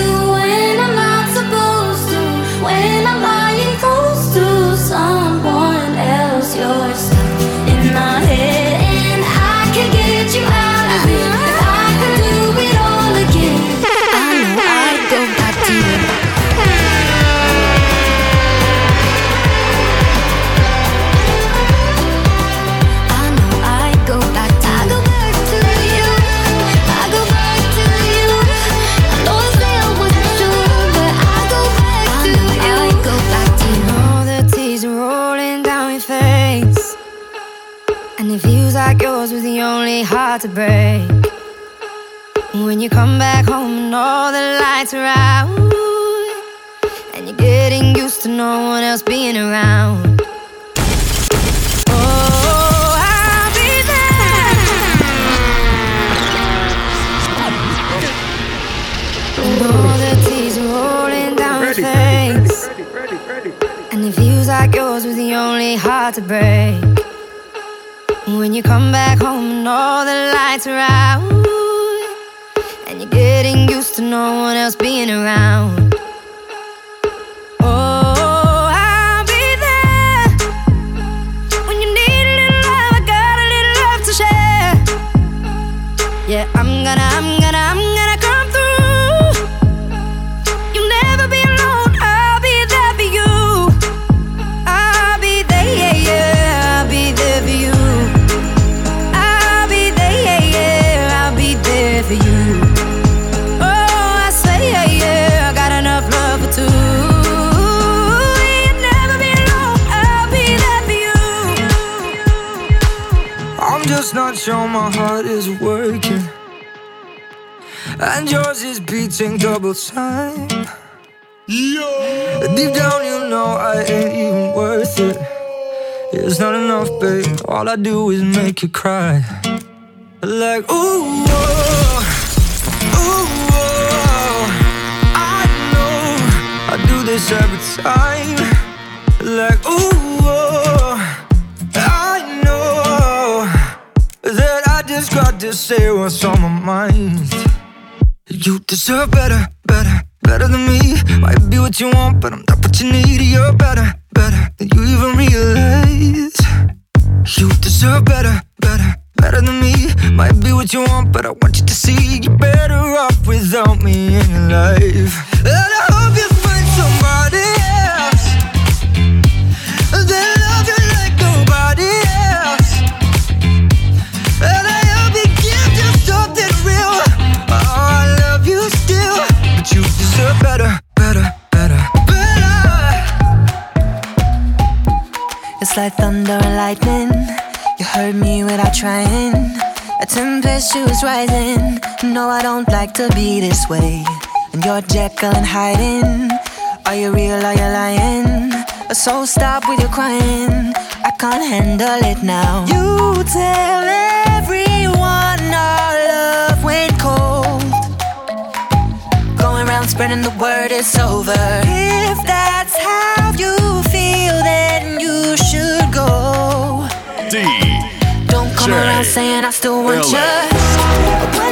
heart to break. When you come back home and all the lights are out. And you're getting used to no one else being around. Oh, I'll be there. And all the tears are rolling down your face. And it feels like yours was the only heart to break. When you come back home and all the lights are out. And you're getting used to no one else being around. Oh, I'll be there. When you need a little love, I got a little love to share. Yeah, I'm gonna, I'm gonna sure my heart is working. And yours is beating double time. Yo! Deep down, you know I ain't even worth it. It's not enough, babe. All I do is make you cry. Like, ooh, oh, ooh, oh. I know I do this every time. Like, ooh, to say what's on my mind. You deserve better, better, better than me. Might be what you want, but I'm not what you need. You're better, better than you even realize. You deserve better, better, better than me. Might be what you want, but I want you to see you're better off without me in your life. And I hope you Like thunder and lightning. You heard me without trying. A tempestuous rising. No, I don't like to be this way. And you're Jekyll and hiding. Are you real? Are you lying? So stop with your crying. I can't handle it now. You tell everyone our love went cold. Going around spreading the word it's over. If that's go. Don't come around saying I still want you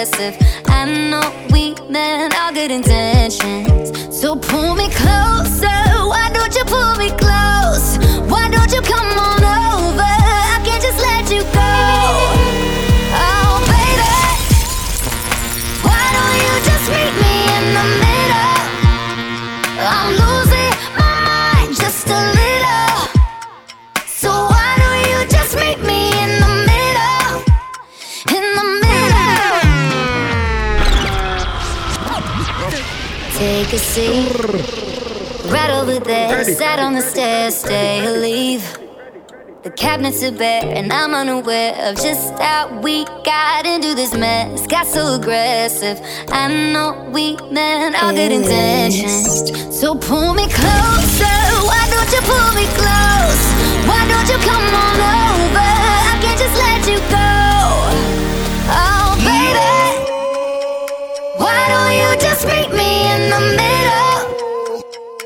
aggressive. I know we meant all good intentions. So pull me closer. Why don't you pull me close? Seat. Right over there, sat on the stairs, stay or leave. The cabinets are bare, and I'm unaware of just how we got into this mess. Got so aggressive. I know we meant all good intentions. So pull me closer. Why don't you pull me close? Why don't you come on over? I can't just let you go. Oh, baby. Why don't you just meet me in the middle?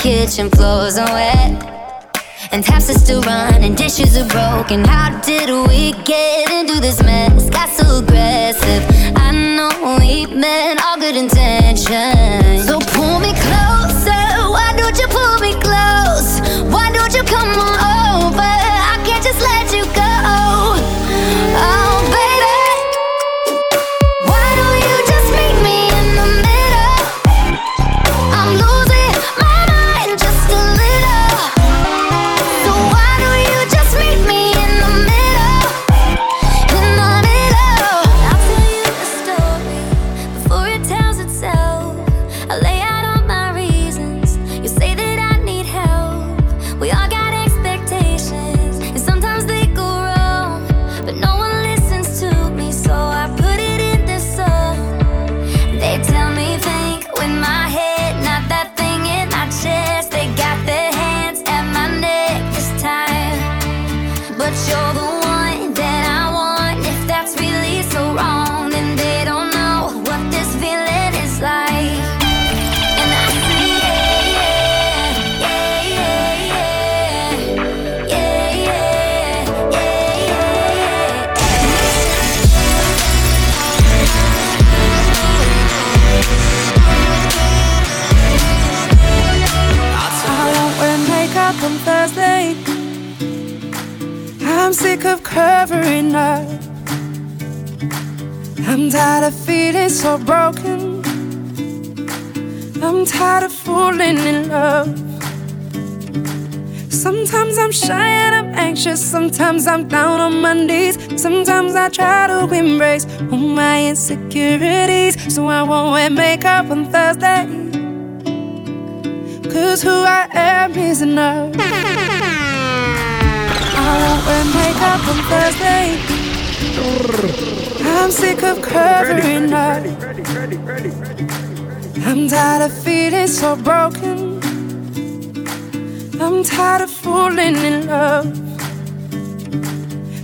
Kitchen. Floors are wet. And taps are still running, dishes are broken. How did we get into this mess? Got so aggressive. I know we meant all good intentions. So pull me closer. Why don't you pull me close? Why don't you come on over? I can't just let you of covering up. I'm tired of feeling so broken. I'm tired of falling in love. Sometimes I'm shy and I'm anxious. Sometimes I'm down on my knees. Sometimes I try to embrace all my insecurities. So I won't wear makeup on Thursday. Cause who I am is enough. I won't wear makeup on Thursday. I'm sick of covering up. I'm tired of feeling so broken. I'm tired of falling in love.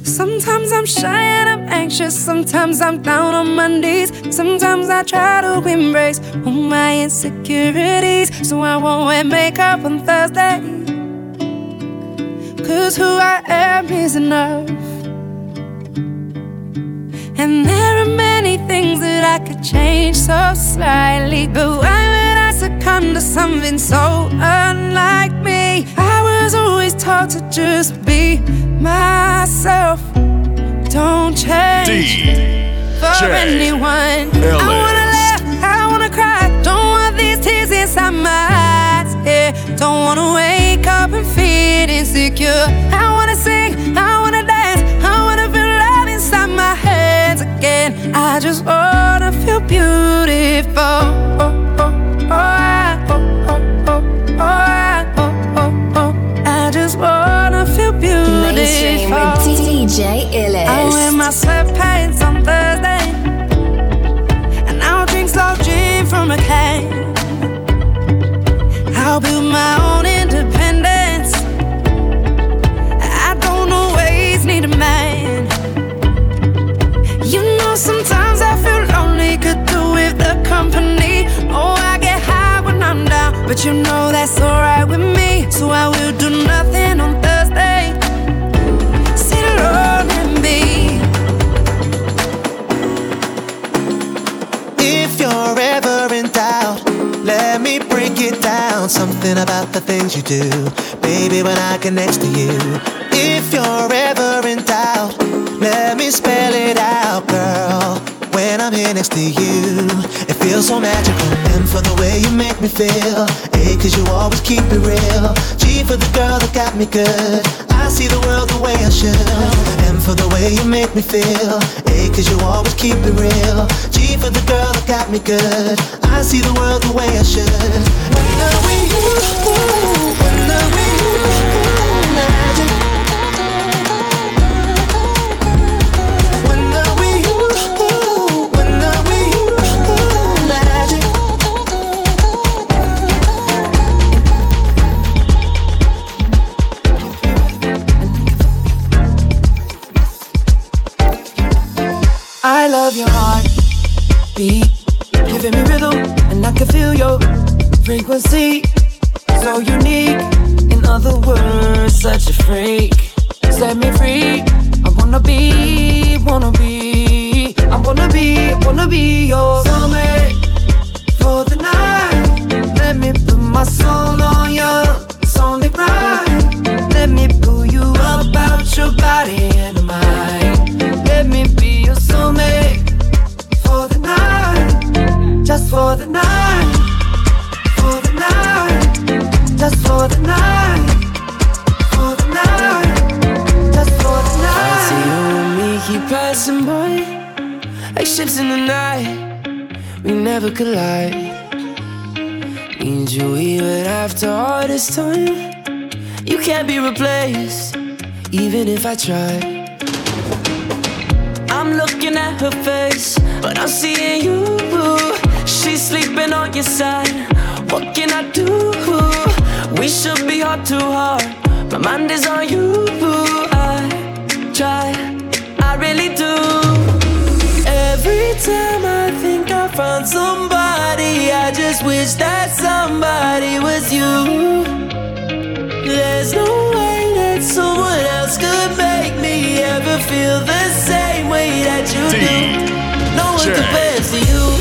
Sometimes I'm shy and I'm anxious. Sometimes I'm down on my knees. Sometimes I try to embrace all my insecurities. So I won't wear makeup on Thursday. Cause who I am is enough. And there are many things that I could change so slightly. But why would I succumb to something so unlike me? I was always taught to just be myself. Don't change for anyone. I wanna laugh, I wanna cry. Don't want these tears inside my don't wanna wake up and feel insecure. I wanna sing, I wanna dance, I wanna feel love inside my hands again. I just wanna feel beautiful. With DJ sweatpants on Thursday, and I'll drink slow gin from a can. I'll build my own independence. I don't always need a man. You know, sometimes I feel lonely, could do with the company. Oh, I get high when I'm down, but you know that's alright with me. So I will do nothing down. Something about the things you do, baby, when I next to you. If you're ever in doubt, let me spell it out, girl. Here next to you, it feels so magical. M for the way you make me feel. A, cause you always keep it real. G for the girl that got me good. I see the world the way I should. M for the way you make me feel. A, cause you always keep it real. G for the girl that got me good. I see the world the way I should. When are we you? When are we Love your heart beat, giving me rhythm, and I can feel your frequency. So unique, in other words, such a freak. Set me free. I wanna be, wanna be, I wanna be, wanna be your soulmate for the night. Let me put my soul on you. It's only right. Let me pull you up out your body and mind. Let me be your soulmate for the night, just for the night, for the night, just for the night, for the night, just for the night. I see you and me keep passing by, like ships in the night. We never collide. Need you even after all this time. You can't be replaced, even if I try. I'm looking at her face, but I'm seeing you. She's sleeping on your side. What can I do? We should be heart to heart. My mind is on you. I try, I really do. Every time I think found somebody, I just wish that somebody was you. There's no way that someone else could make me ever feel the same way that you do. No one compares to you.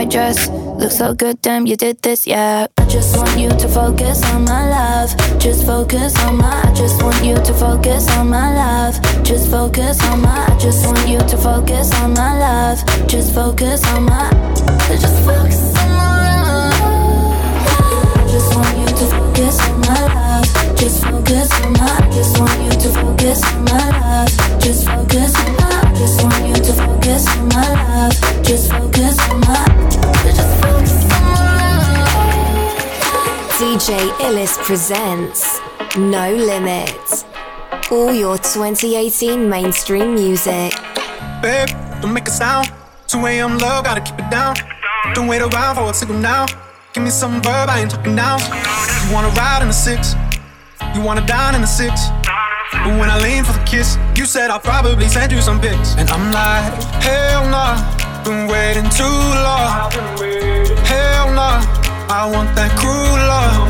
white dress. Look so good, damn, you did this, yeah. presents No Limits. All your 2018 mainstream music. Babe, don't make a sound. 2 a.m. love, gotta keep it down. Don't wait around for a signal now. Give me some verb, I ain't talking now. You wanna ride in the six, you wanna dine in the six. But when I lean for the kiss, you said I'll probably send you some pics. And I'm like, hell nah, been waiting too long. Hell nah, I want that cruel love.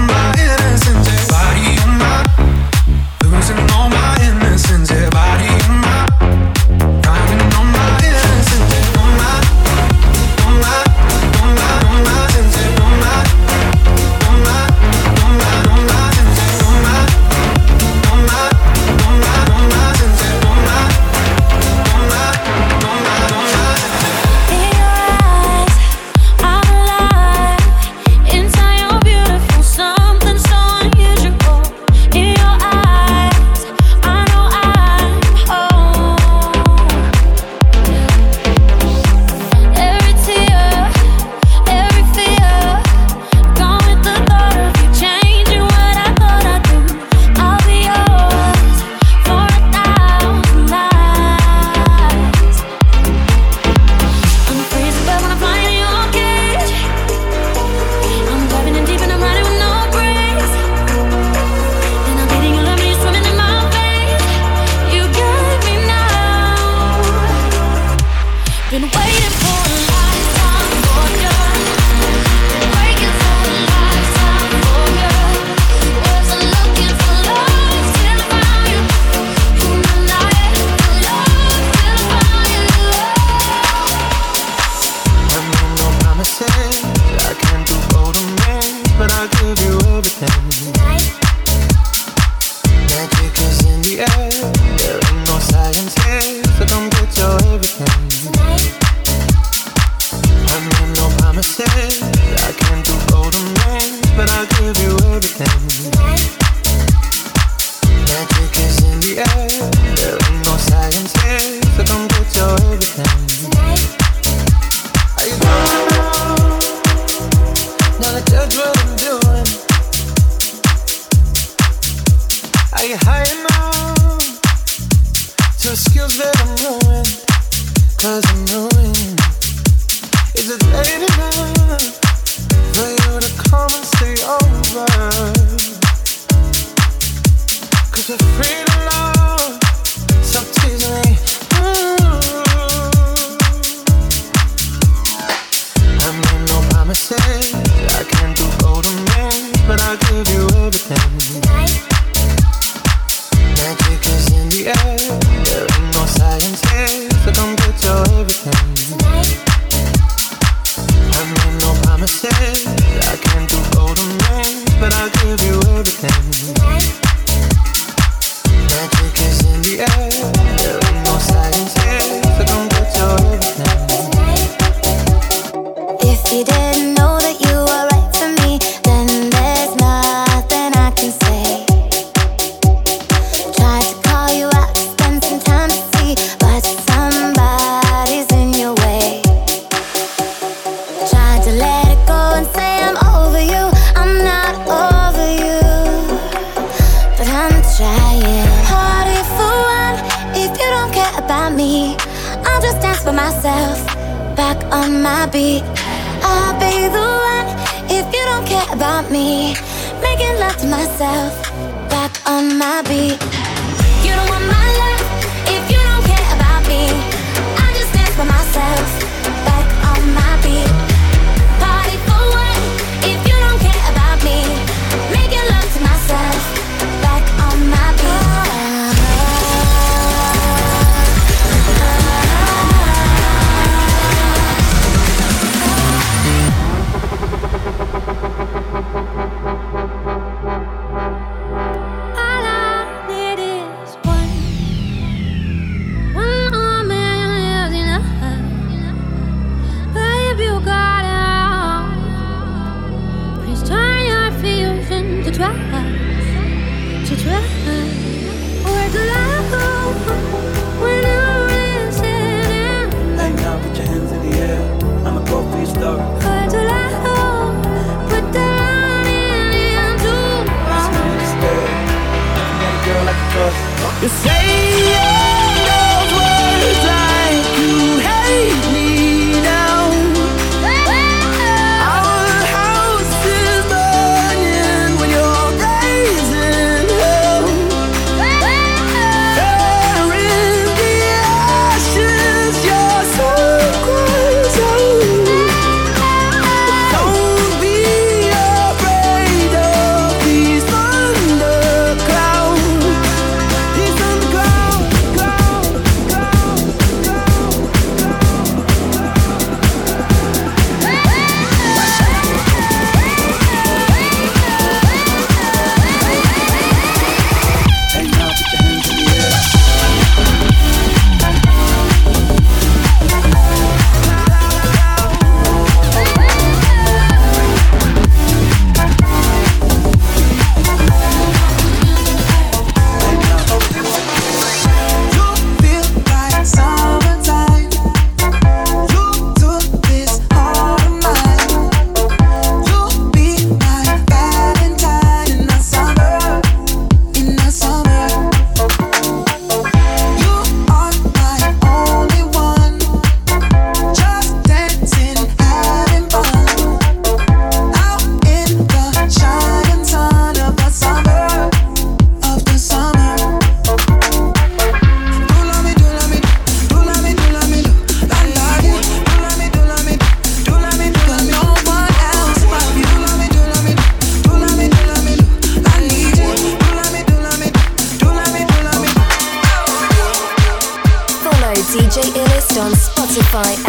you're everything.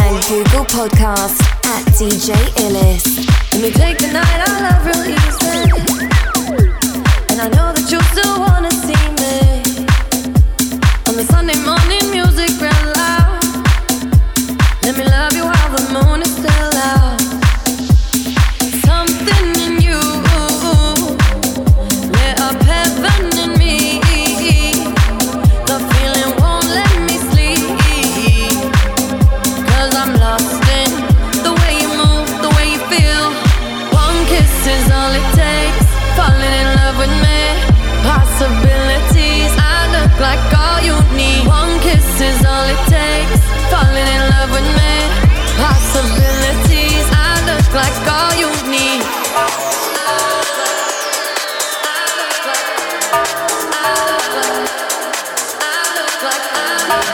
and Google Podcasts at DJ Illis. Let me take the night I love releasing. And I know that you still wanna see me. On the Sunday morning music real loud. Let me love you while the moon is still out.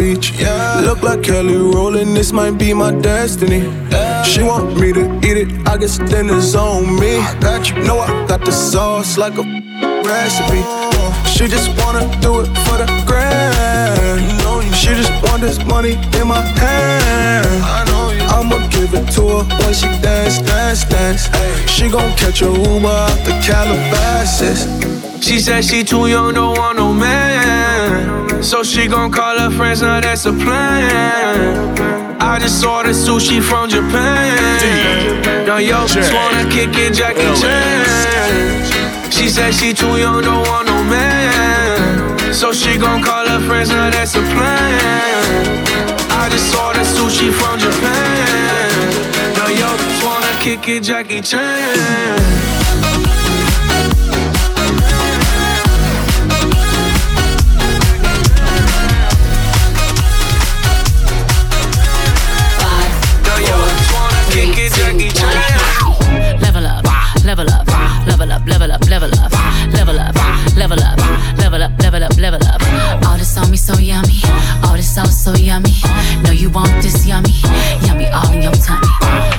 Beach. Yeah. Look like Kelly Rowland, this might be my destiny. Yeah. She want me to eat it, I guess then it's on me. I got you, know I got the sauce like a recipe. She just wanna do it for the grand. You know you. She just want this money in my hand. I know you. I'ma give it to her when she dance, dance, dance. Ay. She gon' catch a Uber out the Calabasas. She said she too young, don't want no man. So she gon' her friends, now that's a plan. I just ordered sushi from Japan. Now yo, just wanna kick it, Jackie Chan. She said she too young, don't want no man. So she gon' call her friends, now that's a plan. I just ordered sushi from Japan. Now yo, just wanna kick it, Jackie Chan. Level up, level up, level up, level up. All this on me so yummy. All this sauce so yummy. No, you want this yummy. Yummy all in your tummy.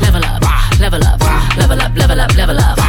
Level up, level up, level up, level up, level up.